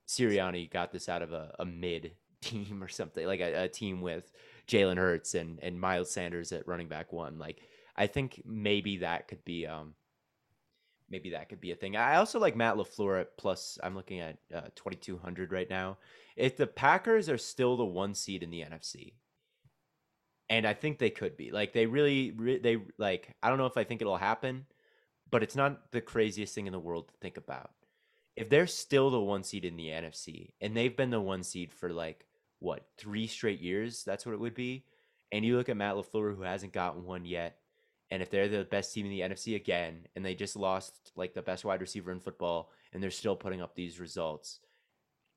Sirianni got this out of a, a mid team or something, like a, a team with Jalen Hurts and and Miles Sanders at running back one." Like I think maybe that could be um maybe that could be a thing. I also like Matt LaFleur at plus. I'm looking at uh, 2200 right now. If the Packers are still the one seed in the NFC, and I think they could be, like they really, re- they like. I don't know if I think it'll happen, but it's not the craziest thing in the world to think about. If they're still the one seed in the NFC, and they've been the one seed for like what three straight years, that's what it would be. And you look at Matt LaFleur, who hasn't gotten one yet, and if they're the best team in the NFC again, and they just lost like the best wide receiver in football, and they're still putting up these results,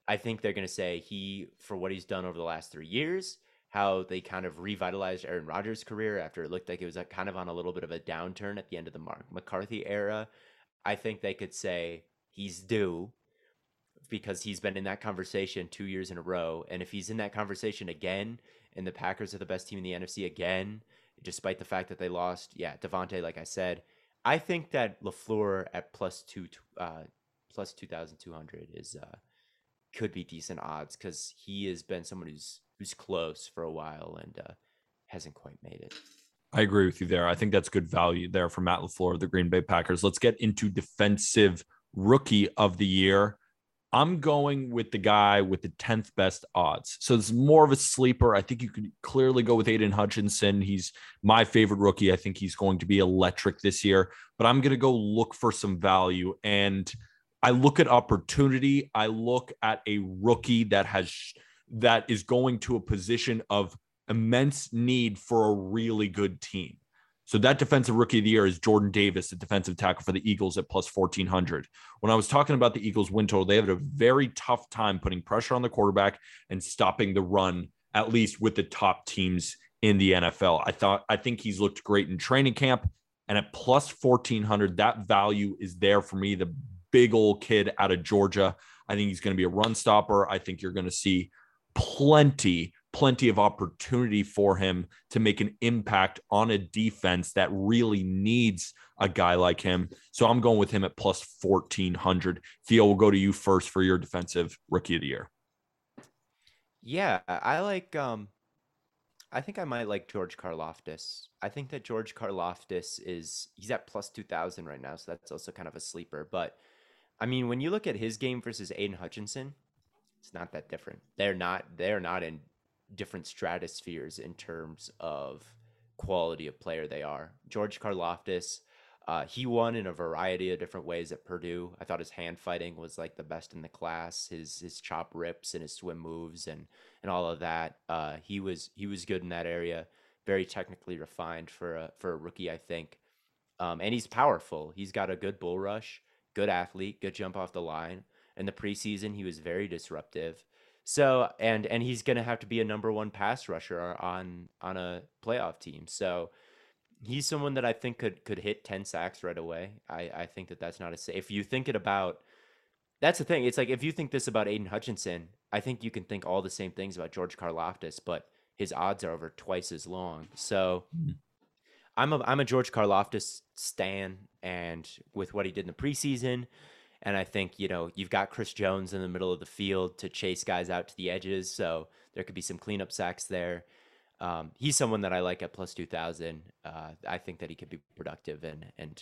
I think they're going to say he, for what he's done over the last three years, how they kind of revitalized Aaron Rodgers' career after it looked like it was a, kind of on a little bit of a downturn at the end of the Mark McCarthy era. I think they could say he's due because he's been in that conversation two years in a row. And if he's in that conversation again, and the Packers are the best team in the NFC again, despite the fact that they lost, yeah, Davante, like I said, I think that LaFleur at plus two, uh, plus two thousand two hundred is uh, could be decent odds because he has been someone who's who's close for a while and uh, hasn't quite made it. I agree with you there. I think that's good value there for Matt LaFleur of the Green Bay Packers. Let's get into defensive rookie of the year. I'm going with the guy with the 10th best odds. So it's more of a sleeper. I think you could clearly go with Aidan Hutchinson. He's my favorite rookie. I think he's going to be electric this year, but I'm going to go look for some value. And I look at opportunity. I look at a rookie that has that is going to a position of immense need for a really good team. So that defensive rookie of the year is Jordan Davis, the defensive tackle for the Eagles at plus 1400. When I was talking about the Eagles win total, they had a very tough time putting pressure on the quarterback and stopping the run, at least with the top teams in the NFL. I thought I think he's looked great in training camp. And at plus 1400, that value is there for me. The big old kid out of Georgia. I think he's going to be a run stopper. I think you're going to see plenty plenty of opportunity for him to make an impact on a defense that really needs a guy like him. So I'm going with him at plus 1400. Theo, we'll go to you first for your defensive rookie of the year. Yeah, I like um I think I might like George Karlaftis. I think that George Karlaftis is he's at plus 2000 right now, so that's also kind of a sleeper, but I mean, when you look at his game versus Aidan Hutchinson, it's not that different. They're not they're not in different stratospheres in terms of quality of player they are. George Karlaftis, uh, he won in a variety of different ways at Purdue. I thought his hand fighting was like the best in the class. His his chop rips and his swim moves and and all of that. Uh, he was he was good in that area. Very technically refined for a for a rookie, I think. Um, and he's powerful. He's got a good bull rush, good athlete, good jump off the line. In the preseason, he was very disruptive. So and and he's gonna have to be a number one pass rusher on on a playoff team. So he's someone that I think could could hit ten sacks right away. I I think that that's not a sa- if you think it about That's the thing. It's like if you think this about Aidan Hutchinson, I think you can think all the same things about George Karlaftis, but his odds are over twice as long. So Mhm. I'm a I'm a George Karlaftis stan, and with what he did in the preseason, and I think you know you've got Chris Jones in the middle of the field to chase guys out to the edges, so there could be some cleanup sacks there. Um, he's someone that I like at plus two thousand. Uh, I think that he could be productive and and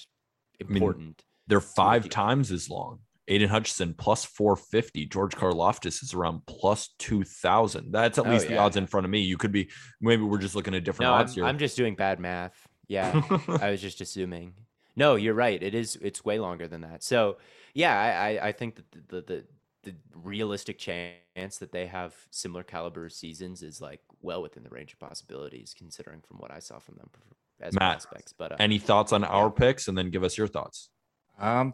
mean, important. They're five times as long. Aidan Hutchinson plus 450. George Karlaftis is around plus 2000. That's at Oh, least the odds in front of me. You could be, maybe we're just looking at different no, I'm, odds here. I'm just doing bad math. Yeah, I was just assuming. No, you're right. It is. It's way longer than that. So yeah, I I, I think that the, the the the realistic chance that they have similar caliber seasons is like well within the range of possibilities, considering from what I saw from them as Matt, prospects. But uh, Any thoughts on our picks and then give us your thoughts? Um,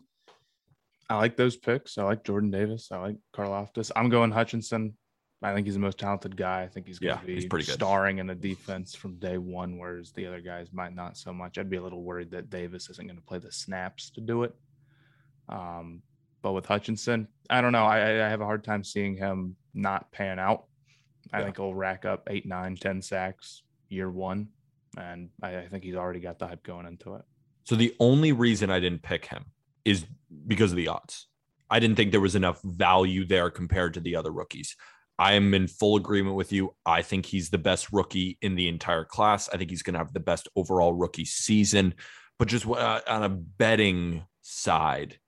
I like those picks. I like Jordan Davis. I like Karlaftis. I'm going Hutchinson. I think he's the most talented guy. I think he's going Yeah, to be he's pretty good. starring in a defense from day one, whereas the other guys might not so much. I'd be a little worried that Davis isn't going to play the snaps to do it. Um, but with Hutchinson, I don't know. I, I have a hard time seeing him not pan out. I Yeah. think he'll rack up eight, nine, ten sacks year one, and I, I think he's already got the hype going into it. So the only reason I didn't pick him is because of the odds. I didn't think there was enough value there compared to the other rookies. I am in full agreement with you. I think he's the best rookie in the entire class. I think he's going to have the best overall rookie season. But just uh, on a betting side,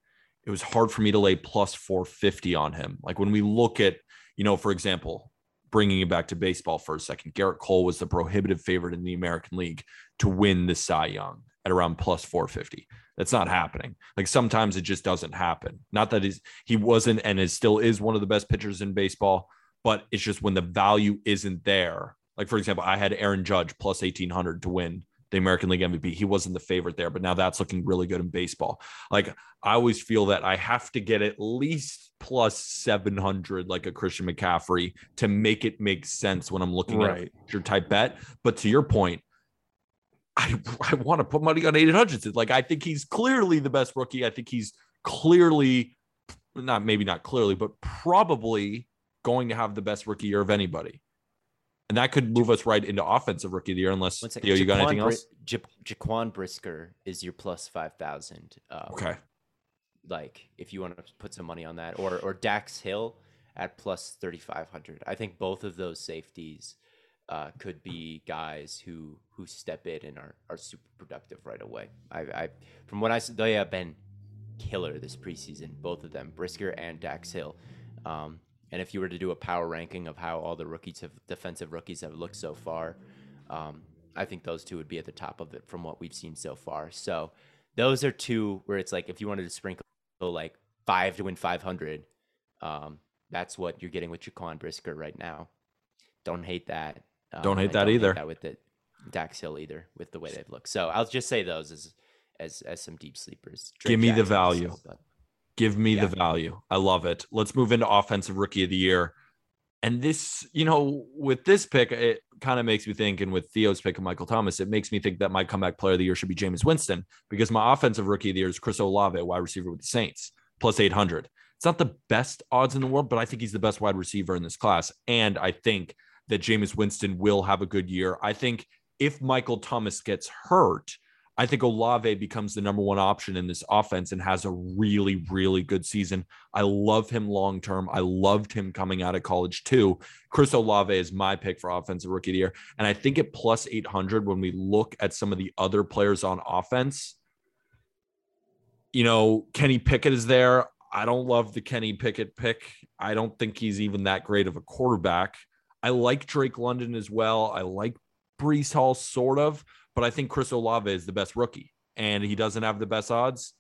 it was hard for me to lay plus 450 on him. Like when we look at, you know, for example, bringing it back to baseball for a second, Gerrit Cole was the prohibitive favorite in the American League to win the Cy Young at around plus 450. That's not happening. Like sometimes it just doesn't happen. Not that he's, he wasn't and is still is one of the best pitchers in baseball, but it's just when the value isn't there. Like for example, I had Aaron Judge plus 1800 to win the American League MVP. He wasn't the favorite there, but now that's looking really good in baseball. Like I always feel that I have to get at least plus 700 like a Christian McCaffrey to make it make sense when I'm looking at your type bet. But to your point, I, I want to put money on Aidan Hutchinson. Like I think he's clearly the best rookie. I think he's clearly not maybe not clearly, but probably going to have the best rookie year of anybody. And that could move us right into offensive rookie of the year, unless. Theo, you got anything else? Ja- Jaquan Brisker is your plus five thousand. Um, Okay. like if you want to put some money on that, or or Dax Hill at plus thirty five hundred. I think both of those safeties uh, could be guys who who step in and are, are super productive right away. I, I from what I s- they have been killer this preseason, both of them, Brisker and Dax Hill. Um, and if you were to do a power ranking of how all the rookies have defensive rookies have looked so far, um, I think those two would be at the top of it from what we've seen so far. So those are two where it's like if you wanted to sprinkle like five to win 500, um, that's what you're getting with Jaquan Brisker right now. Don't hate that. Um, Don't hate that either. that with the Dax Hill either with the way they've looked. So I'll just say those as as as some deep sleepers. Drake Give me the Jackson also, value. Give me Yeah. the value. I love it. Let's move into offensive rookie of the year. And this, you know, with this pick, it kind of makes me think, and with Theo's pick of Michael Thomas, it makes me think that my comeback player of the year should be Jameis Winston because my offensive rookie of the year is Chris Olave, wide receiver with the Saints, plus 800. It's not the best odds in the world, but I think he's the best wide receiver in this class. And I think that Jameis Winston will have a good year. I think if Michael Thomas gets hurt, I think Olave becomes the number one option in this offense and has a really, really good season. I love him long term. I loved him coming out of college too. Chris Olave is my pick for offensive rookie of the year. And I think at plus 800, when we look at some of the other players on offense, you know, Kenny Pickett is there. I don't love the Kenny Pickett pick. I don't think he's even that great of a quarterback. I like Drake London as well. I like Breece Hall, sort of, but I think Chris Olave is the best rookie and he doesn't have the best odds.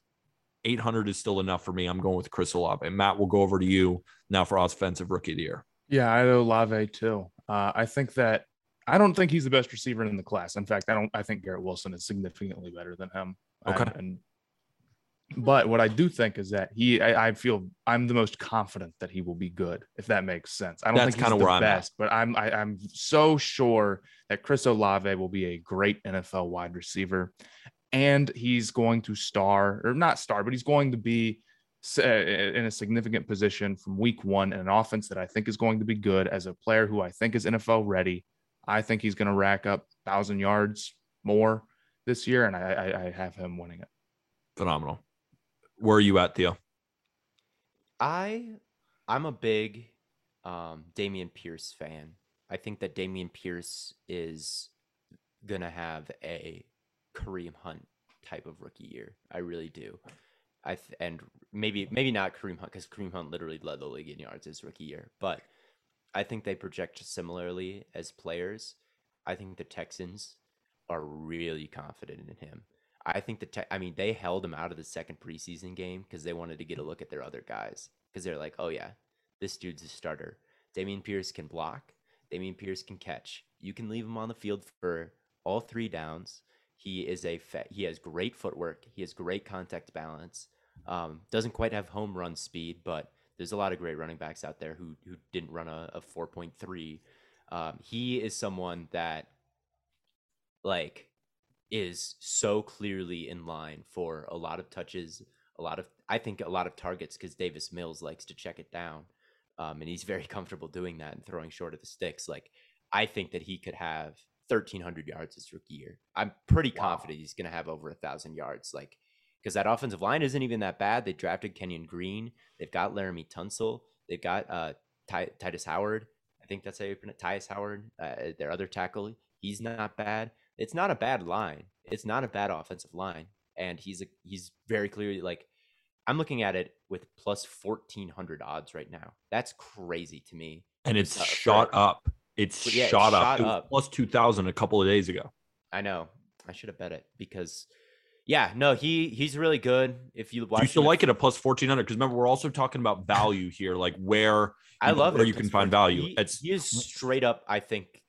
800 is still enough for me. I'm going with Chris Olave. Matt, we'll go over to you now for offensive rookie of the year. Yeah, I know Lave too. Uh, I think that I don't think he's the best receiver in the class. In fact, I don't. I think Garrett Wilson is significantly better than him. Okay. And, and but what I do think is that he, I, I feel I'm the most confident that he will be good, if that makes sense. I don't That's think he's the I'm at. best, but I'm I, I'm so sure that Chris Olave will be a great NFL wide receiver, and he's going to star or not star, but he's going to be uh, in a significant position from week one in an offense that I think is going to be good as a player who I think is NFL ready. I think he's going to rack up thousand yards more this year, and I, I, I have him winning it. Phenomenal. Where are you at, Theo? I I'm a big um Dameon Pierce fan. I think that Dameon Pierce is gonna have a Kareem Hunt type of rookie year. I really do. I th- and maybe maybe not Kareem Hunt because Kareem Hunt literally led the league in yards his rookie year, but I think they project similarly as players. I think the Texans are really confident in him. I think the te- I mean they held him out of the second preseason game because they wanted to get a look at their other guys because they're like, oh yeah, this dude's a starter. Dameon Pierce can block. Dameon Pierce can catch. You can leave him on the field for all three downs. He is a fa- he has great footwork. He has great contact balance. Um, doesn't quite have home run speed, but there's a lot of great running backs out there who who didn't run a, a 4.3. Um, he is someone that like is so clearly in line for a lot of touches, a lot of I think a lot of targets because Davis Mills likes to check it down, um, and he's very comfortable doing that and throwing short of the sticks. Like I think that he could have 1,300 yards this rookie year. I'm pretty confident he's going to have over a thousand yards. Like because that offensive line isn't even that bad. They drafted Kenyon Green. They've got Laremy Tunsil. They've got uh, Ty- Tytus Howard. I think that's how you pronounce Tytus Howard, uh, their other tackle. He's not bad. It's not a bad line. It's not a bad offensive line, and he's a, he's very clearly like I'm looking at it with plus fourteen hundred odds right now. That's crazy to me. And it's Uh, for- shot up. It's Yeah, it's shot up. shot It was up. plus 2,000 a couple of days ago. I know. I should have bet it because, yeah, no, he he's really good. If you watch, you still like it at plus 1,400? Because remember, we're also talking about value here, like where I you know, love where it you can find value. He, It's he is straight up. I think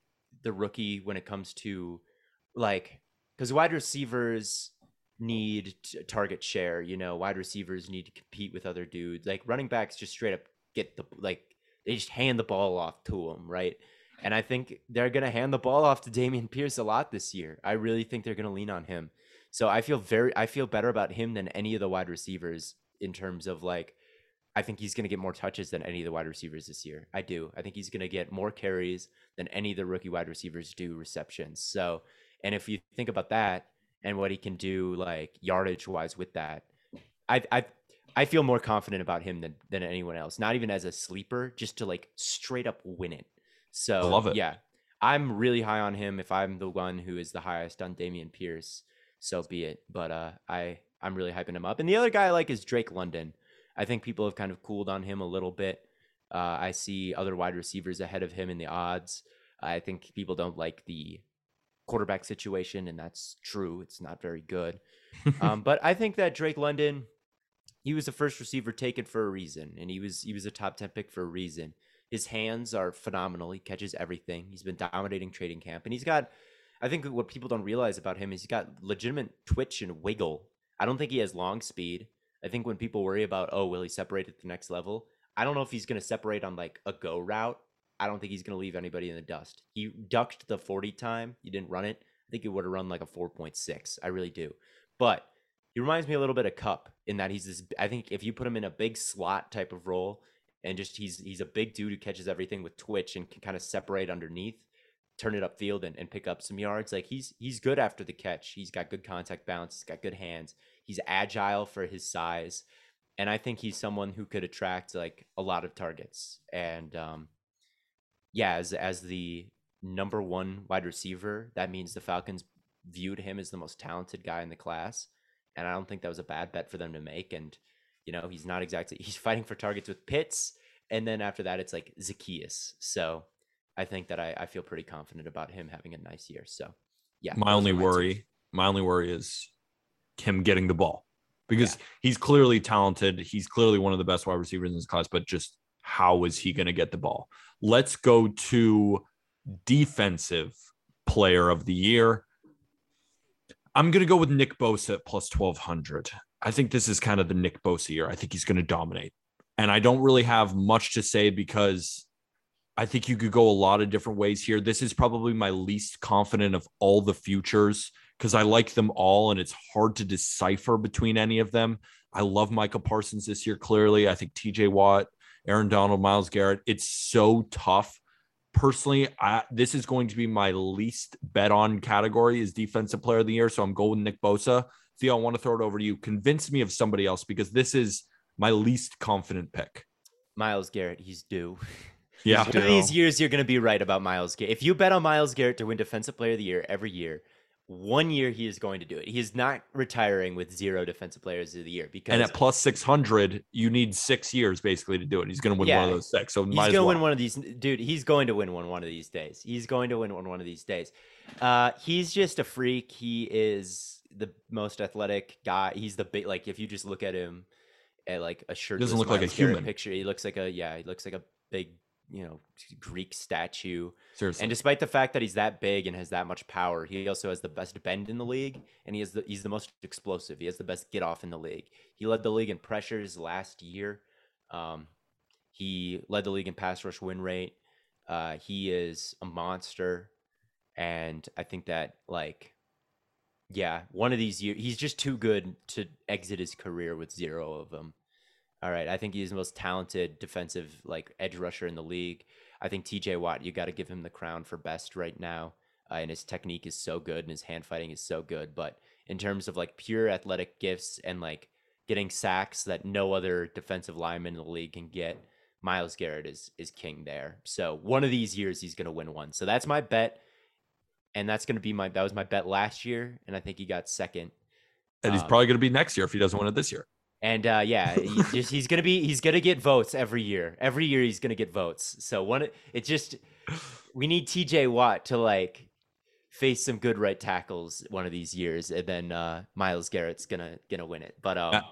the rookie when it comes to like because wide receivers need target share. You know, wide receivers need to compete with other dudes. Like running backs just straight up get the like they just hand the ball off to them, right? And I think they're gonna hand the ball off to Dameon Pierce a lot this year. I really think they're gonna lean on him. So I feel very I feel better about him than any of the wide receivers in terms of like I think he's to get more touches than any of the wide receivers this year. I do. I think he's to get more carries than any of the rookie wide receivers do receptions. So, and if you think about that and what he can do like yardage wise with that, I I I feel more confident about him than than anyone else. Not even as a sleeper, just to like straight up win it. So, love it. Yeah, I'm really high on him. If I'm the one who is the highest on Dameon Pierce, so be it. But uh, I I'm really hyping him up. And the other guy I like is Drake London. I think people have kind of cooled on him a little bit. Uh, I see other wide receivers ahead of him in the odds. I think people don't like the quarterback situation, and that's true. It's not very good. um, but I think that Drake London, he was the first receiver taken for a reason, and he was he was a top ten pick for a reason. His hands are phenomenal. He catches everything. He's been dominating trading camp, and he's got. I think what people don't realize about him is he's got legitimate twitch and wiggle. I don't think he has long speed. I think when people worry about, oh, will he separate at the next level? I don't know if he's going to separate on like a go route. I don't think he's going to leave anybody in the dust. He ducked the 40 time. He didn't run it. I think he would have run like a 4.6. I really do. But he reminds me a little bit of Kupp in that he's this. I think if you put him in a big slot type of role and just he's he's a big dude who catches everything with twitch and can kind of separate underneath, turn it upfield and, and pick up some yards. Like he's he's good after the catch. He's got good contact balance. He's got good hands. He's agile for his size, and I think he's someone who could attract like a lot of targets. And um, yeah, as as the number one wide receiver, that means the Falcons viewed him as the most talented guy in the class, and I don't think that was a bad bet for them to make. And you know, he's not exactly he's fighting for targets with Pitts, and then after that, it's like Zaccheaus. So I think that I, I feel pretty confident about him having a nice year. So yeah, my only my worry, teams. my only worry is him getting the ball because Yeah. he's clearly talented. He's clearly one of the best wide receivers in this class, but just how is he going to get the ball? Let's go to defensive player of the year. I'm going to go with Nick Bosa at plus 1200. I think this is kind of the Nick Bosa year. I think he's going to dominate. And I don't really have much to say because I think you could go a lot of different ways here. This is probably my least confident of all the futures because I like them all and it's hard to decipher between any of them. I love Michael Parsons this year. Clearly, I think TJ Watt, Aaron Donald, Myles Garrett. It's so tough. Personally, I, this is going to be my least bet on category is defensive player of the year. So I'm going with Nick Bosa. Theo, I want to throw it over to you. Convince me of somebody else because this is my least confident pick. Myles Garrett, he's due. Yeah. One of these years, you're going to be right about Myles Garrett. If you bet on Myles Garrett to win Defensive Player of the Year every year, one year he is going to do it. He is not retiring with zero Defensive Players of the Year because And at plus 600, you need six years basically to do it. He's going to win one of those six. So he's going to well. win one of these. Dude, he's going to win one one of these days. He's going to win one one of these days. Uh, he's just a freak. He is the most athletic guy. He's the big like if you just look at him at like a shirt Doesn't look like a human. picture. He looks like a yeah. He looks like a big you know Greek statue. Seriously. And despite the fact that he's that big and has that much power, he also has the best bend in the league, and he has the he's the most explosive. He has the best get off in the league. He led the league in pressures last year. Um, he led the league in pass rush win rate. Uh, he is a monster, and I think that like, yeah, one of these years he's just too good to exit his career with zero of them. All right, I think he's the most talented defensive like edge rusher in the league. I think TJ Watt, you got to give him the crown for best right now. Uh, and his technique is so good and his hand fighting is so good. But in terms of like pure athletic gifts and like getting sacks that no other defensive lineman in the league can get, Myles Garrett is is king there. So one of these years he's gonna win one. So that's my bet. And that's gonna be my that was my bet last year, and I think he got second. and he's um, probably going to be next year if he doesn't win it this year. And uh, yeah, he's just he's gonna be he's gonna get votes every year. Every year he's gonna get votes. So one, it's just we need T.J. Watt to like face some good right tackles one of these years, and then uh, Myles Garrett's gonna gonna win it. But um, Matt,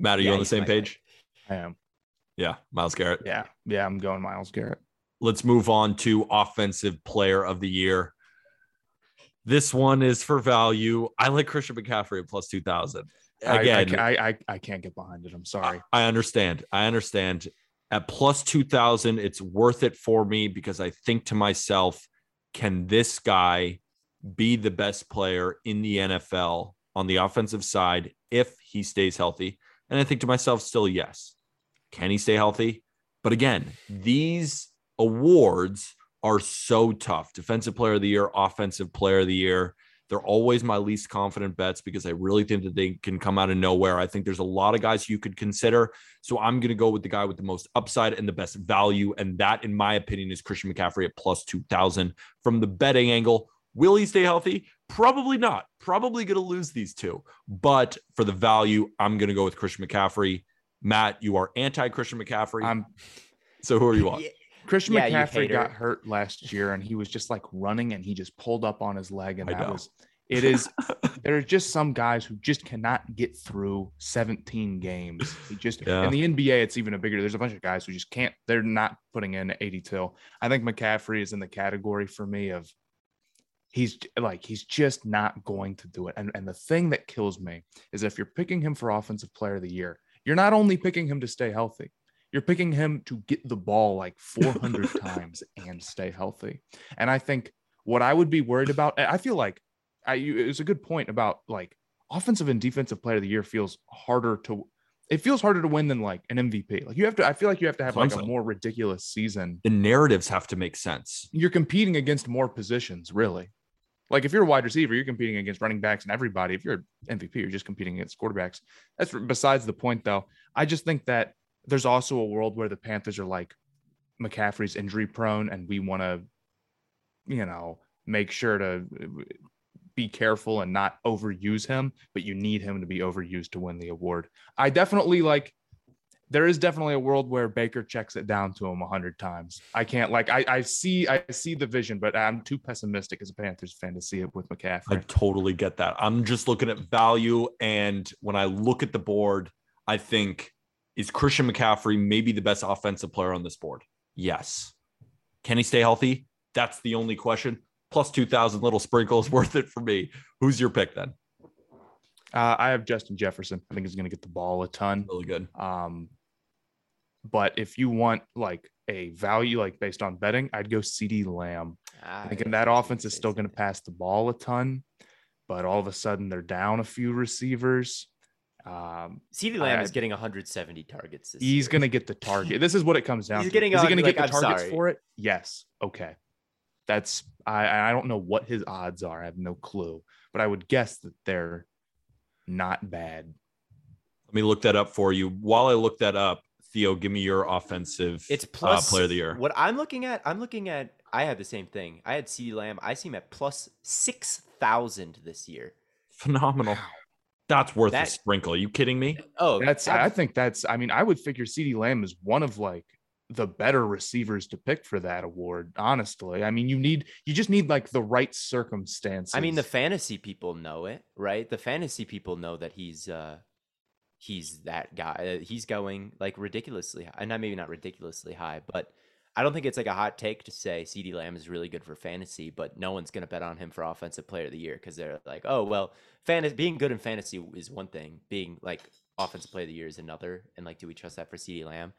Matt, are you yeah, on the same my page? I am. Yeah, Myles Garrett. Yeah. Yeah. I'm going Myles Garrett. Let's move on to offensive player of the year. This one is for value. I like Christian McCaffrey at plus 2000. I- Again, I, I, I, I can't get behind it. I'm sorry. I understand. I understand. At plus 2000, it's worth it for me because I think to myself, can this guy be the best player in the NFL on the offensive side if he stays healthy? And I think to myself, still, yes. Can he stay healthy? But again, these awards are so tough. Defensive player of the year, offensive player of the year. They're always my least confident bets because I really think that they can come out of nowhere. I think there's a lot of guys you could consider. So I'm going to go with the guy with the most upside and the best value. And that, in my opinion, is Christian McCaffrey at plus 2000 from the betting angle. Will he stay healthy? Probably not. Probably going to lose these two. But for the value, I'm going to go with Christian McCaffrey. Matt, you are anti Christian McCaffrey. I'm so who are you on? Yeah, Christian Yeah, McCaffrey got hurt last year and he was just like running and he just pulled up on his leg and I that know. was it is there are just some guys who just cannot get through 17 games. He just Yeah. in the NBA it's even a bigger there's a bunch of guys who just can't they're not putting in 80 till. I think McCaffrey is in the category for me of he's like he's just not going to do it. And and the thing that kills me is if you're picking him for offensive player of the year, you're not only picking him to stay healthy, you're picking him to get the ball like 400 times and stay healthy. And I think what I would be worried about, I feel like I, it's a good point about like offensive and defensive player of the year feels harder to, it feels harder to win than like an MVP. Like you have to, I feel like you have to have like a more ridiculous season. The narratives have to make sense. You're competing against more positions, really. Like if you're a wide receiver, you're competing against running backs and everybody. If you're an MVP, you're just competing against quarterbacks. That's besides the point, though. I just think that there's also a world where the Panthers are like McCaffrey's injury prone, and we want to, you know, make sure to be careful and not overuse him. But you need him to be overused to win the award. I definitely like. There is definitely a world where Baker checks it down to him a hundred times. I can't like I, I see I see the vision, but I'm too pessimistic as a Panthers fan to see it with McCaffrey. I totally get that. I'm just looking at value. And when I look at the board, I think is Christian McCaffrey maybe the best offensive player on this board? Yes. Can he stay healthy? That's the only question. Plus 2,000 little sprinkles worth it for me. Who's your pick then? Uh, I have Justin Jefferson. I think he's going to get the ball a ton. Really good. Um, but if you want like a value, like based on betting, I'd go CeeDee Lamb. Ah, I think yeah, that I offense is still going to pass the ball a ton, but all of a sudden they're down a few receivers. Um, CeeDee Lamb I- is getting 170 targets this he's year. going to get the target. This is what it comes down He's to. getting is he going to like, get the I'm targets sorry. for it? Yes. Okay. That's I I don't know what his odds are. I have no clue, but I would guess that they're not bad. Let me look that up for you. While I look that up, Theo, give me your offensive It's uh, plus player of the year. What I'm looking at, I'm looking at. I had the same thing. I had CeeDee Lamb. I see him at plus six thousand this year. Phenomenal. That's worth a sprinkle. Are you kidding me? Oh, That's ab- I think that's I mean I would figure CeeDee Lamb is one of like the better receivers to pick for that award. Honestly, I mean you need you just need like the right circumstances. I mean, the fantasy people know it, right? The fantasy people know that he's uh he's that guy. Uh, He's going like ridiculously high. Not maybe not ridiculously high, but I don't think it's like a hot take to say CeeDee Lamb is really good for fantasy, but no one's going to bet on him for offensive player of the year because they're like, oh well, fantasy being good in fantasy is one thing, being like offensive player of the year is another, and like, do we trust that for CeeDee Lamb?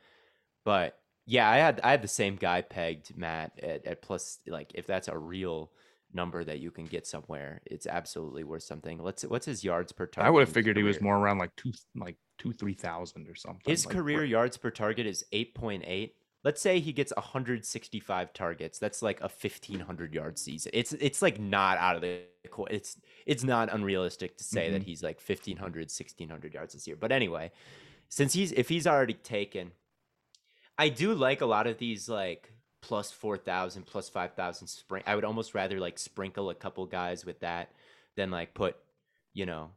But yeah, I had I had the same guy pegged, Matt, at, at plus like if that's a real number that you can get somewhere, it's absolutely worth something. Let's what's his yards per target? I would have figured he was more around like two like two three thousand or something. His like, career yards per target is 8.8. Let's say he gets 165 targets. That's like a 1500 yard season. It's it's like not out of the it's it's not unrealistic to say that Mhm. he's like 1500 1600 yards this year. But anyway, since he's if he's already taken I do like a lot of these like plus 4000 plus 5000 spring I would almost rather like sprinkle a couple guys with that than like put, you know,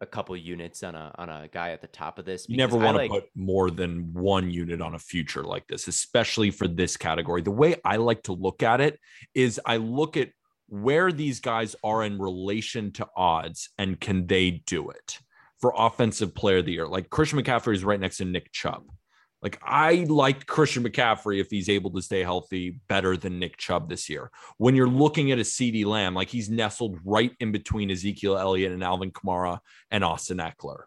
a couple units on a on a guy at the top of this You never want to like- put more than one unit on a future like this, especially for this category. The way I like to look at it is I look at where these guys are in relation to odds and can they do it for offensive player of the year. Like Christian McCaffrey is right next to Nick Chubb. Like I liked Christian McCaffrey if he's able to stay healthy better than Nick Chubb this year. When you're looking at a CeeDee Lamb, like he's nestled right in between Ezekiel Elliott and Alvin Kamara and Austin Ekeler.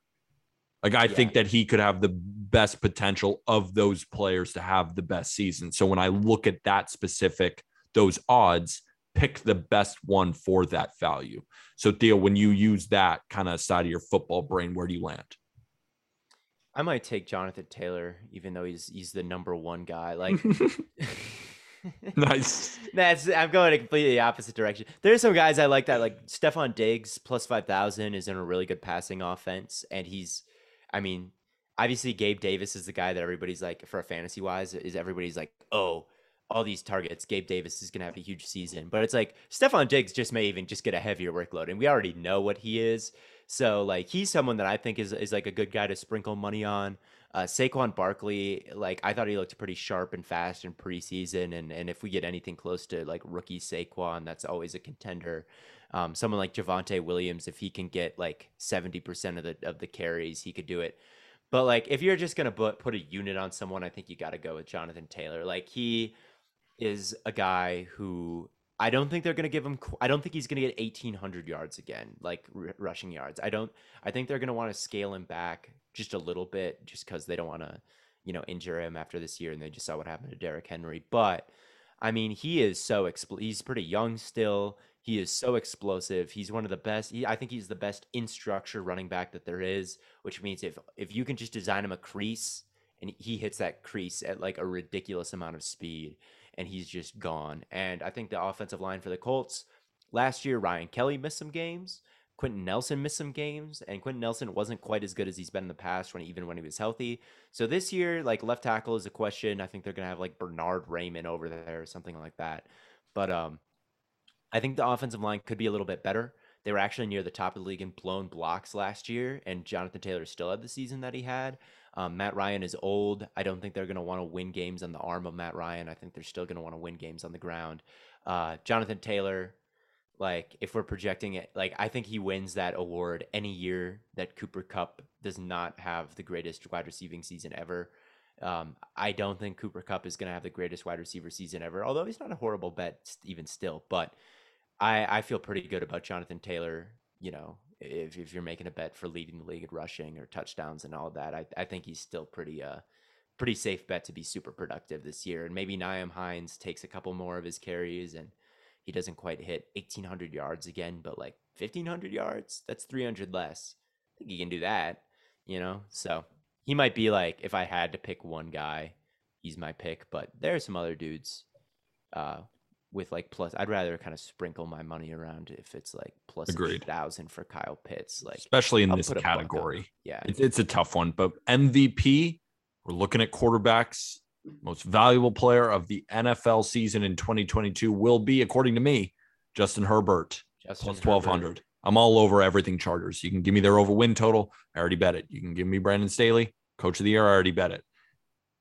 Like I Yeah. think that he could have the best potential of those players to have the best season. So when I look at that specific those odds, pick the best one for that value. So Theo, when you use that kind of side of your football brain, where do you land? I might take Jonathan Taylor, even though he's he's the number one guy. Like, Nice. That's I'm going a completely opposite direction. There's some guys I like that, like Stefon Diggs plus five thousand is in a really good passing offense, and he's, I mean, obviously Gabe Davis is the guy that everybody's like for a fantasy wise is everybody's like, oh, all these targets, Gabe Davis is gonna have a huge season, but it's like Stefon Diggs just may even just get a heavier workload, and we already know what he is. So like he's someone that I think is is like a good guy to sprinkle money on. Uh, Saquon Barkley, like I thought he looked pretty sharp and fast in preseason, and and if we get anything close to like rookie Saquon, that's always a contender. Um, someone like Javonte Williams, if he can get like seventy percent of the of the carries, he could do it. But like if you're just gonna put put a unit on someone, I think you got to go with Jonathan Taylor. Like he is a guy who I don't think they're going to give him. I don't think he's going to get 1,800 yards again, like r- rushing yards. I don't. I think they're going to want to scale him back just a little bit, just because they don't want to, you know, injure him after this year, and they just saw what happened to Derrick Henry. But I mean, he is so expl- He's pretty young still. He is so explosive. He's one of the best. He, I think he's the best in structure running back that there is. Which means if if you can just design him a crease and he hits that crease at like a ridiculous amount of speed and he's just gone. And I think the offensive line for the Colts last year, Ryan Kelly missed some games. Quenton Nelson missed some games, and Quenton Nelson wasn't quite as good as he's been in the past when even when he was healthy. So this year, like left tackle is a question. I think they're gonna have like Bernhard Raimann over there or something like that. But um, I think the offensive line could be a little bit better. They were actually near the top of the league in blown blocks last year, and Jonathan Taylor still had the season that he had. Um, Matt Ryan is old. I don't think they're going to want to win games on the arm of Matt Ryan. I think they're still going to want to win games on the ground. Uh, Jonathan Taylor, like if we're projecting it, like I think he wins that award any year that Cooper Kupp does not have the greatest wide receiving season ever. Um, I don't think Cooper Kupp is going to have the greatest wide receiver season ever, although he's not a horrible bet even still. But I, I feel pretty good about Jonathan Taylor. You know, if, if you're making a bet for leading the league at rushing or touchdowns and all that, I, I think he's still pretty uh pretty safe bet to be super productive this year. And maybe Nyheim Hines takes a couple more of his carries and he doesn't quite hit 1800 yards again, but like 1500 yards, that's 300 less. I think he can do that. you know? So he might be like, if I had to pick one guy, he's my pick. But there are some other dudes uh, with like plus. I'd rather kind of sprinkle my money around if it's like plus Agreed. eight thousand for Kyle Pitts. Like, especially in I'll this put a buck on category. yeah, It's, it's a tough one, but MVP, we're looking at quarterbacks. Most valuable player of the NFL season in 2022 will be, according to me, Justin Herbert Justin plus Herbert. 1200. I'm all over everything Chargers. You can give me their over win total. I already bet it. You can give me Brandon Staley, coach of the year. I already bet it.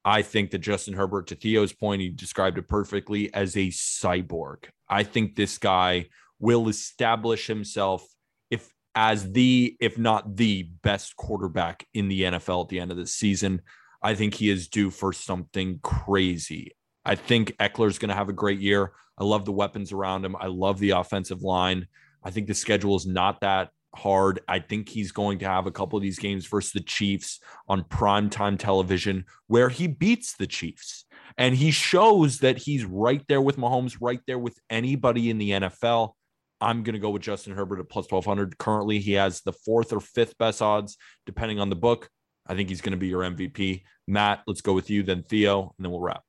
I think that Justin Herbert, to Theo's point, he described it perfectly as a cyborg. I think this guy will establish himself if as the, if not the best quarterback in the NFL at the end of the season. I think he is due for something crazy. I think Ekeler's going to have a great year. I love the weapons around him. I love the offensive line. I think the schedule is not that hard. I think he's going to have a couple of these games versus the Chiefs on primetime television where he beats the Chiefs. And he shows that he's right there with Mahomes, right there with anybody in the NFL. I'm going to go with Justin Herbert at plus 1200. Currently, he has the fourth or fifth best odds, depending on the book. I think he's going to be your MVP. Matt, let's go with you, then Theo, and then we'll wrap.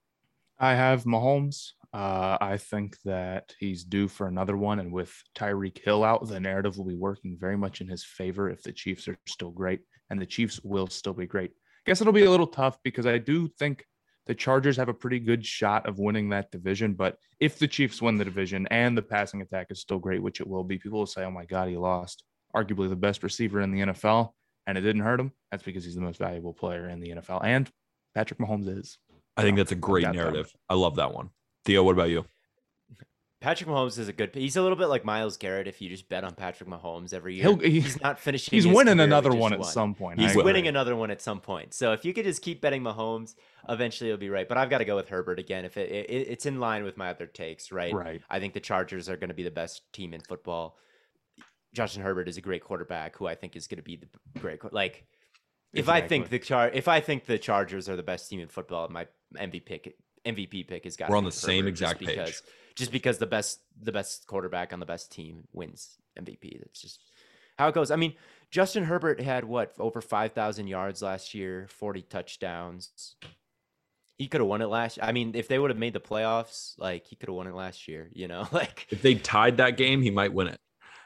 I have Mahomes. Uh, I think that he's due for another one. And with Tyreek Hill out, the narrative will be working very much in his favor if the Chiefs are still great. And the Chiefs will still be great. I Guess it'll be a little tough because I do think the Chargers have a pretty good shot of winning that division. But if the Chiefs win the division and the passing attack is still great, which it will be, people will say, oh my God, he lost arguably the best receiver in the NFL and it didn't hurt him. That's because he's the most valuable player in the NFL. And Patrick Mahomes is. I think that's a great that. narrative. I love that one. Theo, what about you? Patrick Mahomes is a good. He's a little bit like Myles Garrett. If you just bet on Patrick Mahomes every year, he- he's not finishing. He's winning another one at some point. He's winning another one at some point. So if you could just keep betting Mahomes, eventually it'll be right. But I've got to go with Herbert again. If it, it it's in line with my other takes, right? Right. I think the Chargers are going to be the best team in football. Justin Herbert is a great quarterback who I think is going to be the great like. If I think the char if I think the Chargers are the best team in football, my MVP pick MVP pick has got. We're on the same exact page. because, Just because the best the best quarterback on the best team wins MVP. That's just how it goes. I mean, Justin Herbert had what over five thousand yards last year, forty touchdowns. He could have won it last. I mean, if they would have made the playoffs, like he could have won it last year. You know, like If they tied that game, he might win it.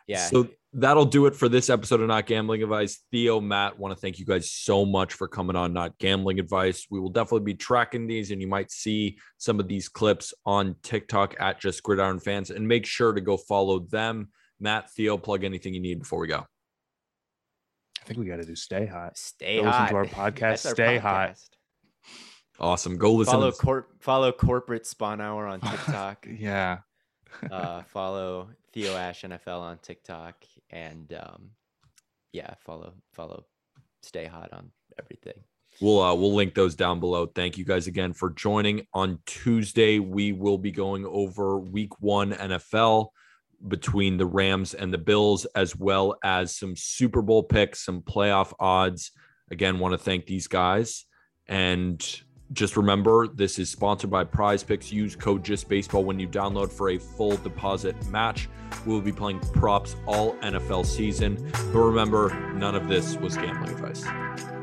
Yeah. So that'll do it for this episode of Not Gambling Advice. Theo, Matt, want to thank you guys so much for coming on Not Gambling Advice. We will definitely be tracking these, and you might see some of these clips on TikTok at Just Gridiron Fans. And make sure to go follow them. Matt, Theo, plug anything you need before we go. I think we got to do Stay Hot. Stay Go listen hot. to our podcast, That's our Stay Hot. Awesome. Go listen. Follow to corp follow corporate Sponhour on TikTok. Yeah. uh, follow Theo Ash NFL on TikTok, and um, yeah, follow follow Stay Hot on everything. We'll uh, we'll link those down below. Thank you guys again for joining. On Tuesday, we will be going over Week One NFL between the Rams and the Bills, as well as some Super Bowl picks, some playoff odds. Again, want to thank these guys, and just remember this is sponsored by Prize Picks. Use code JustBaseball when you download for a full deposit match. We will be playing props all NFL season, but remember, none of this was gambling advice.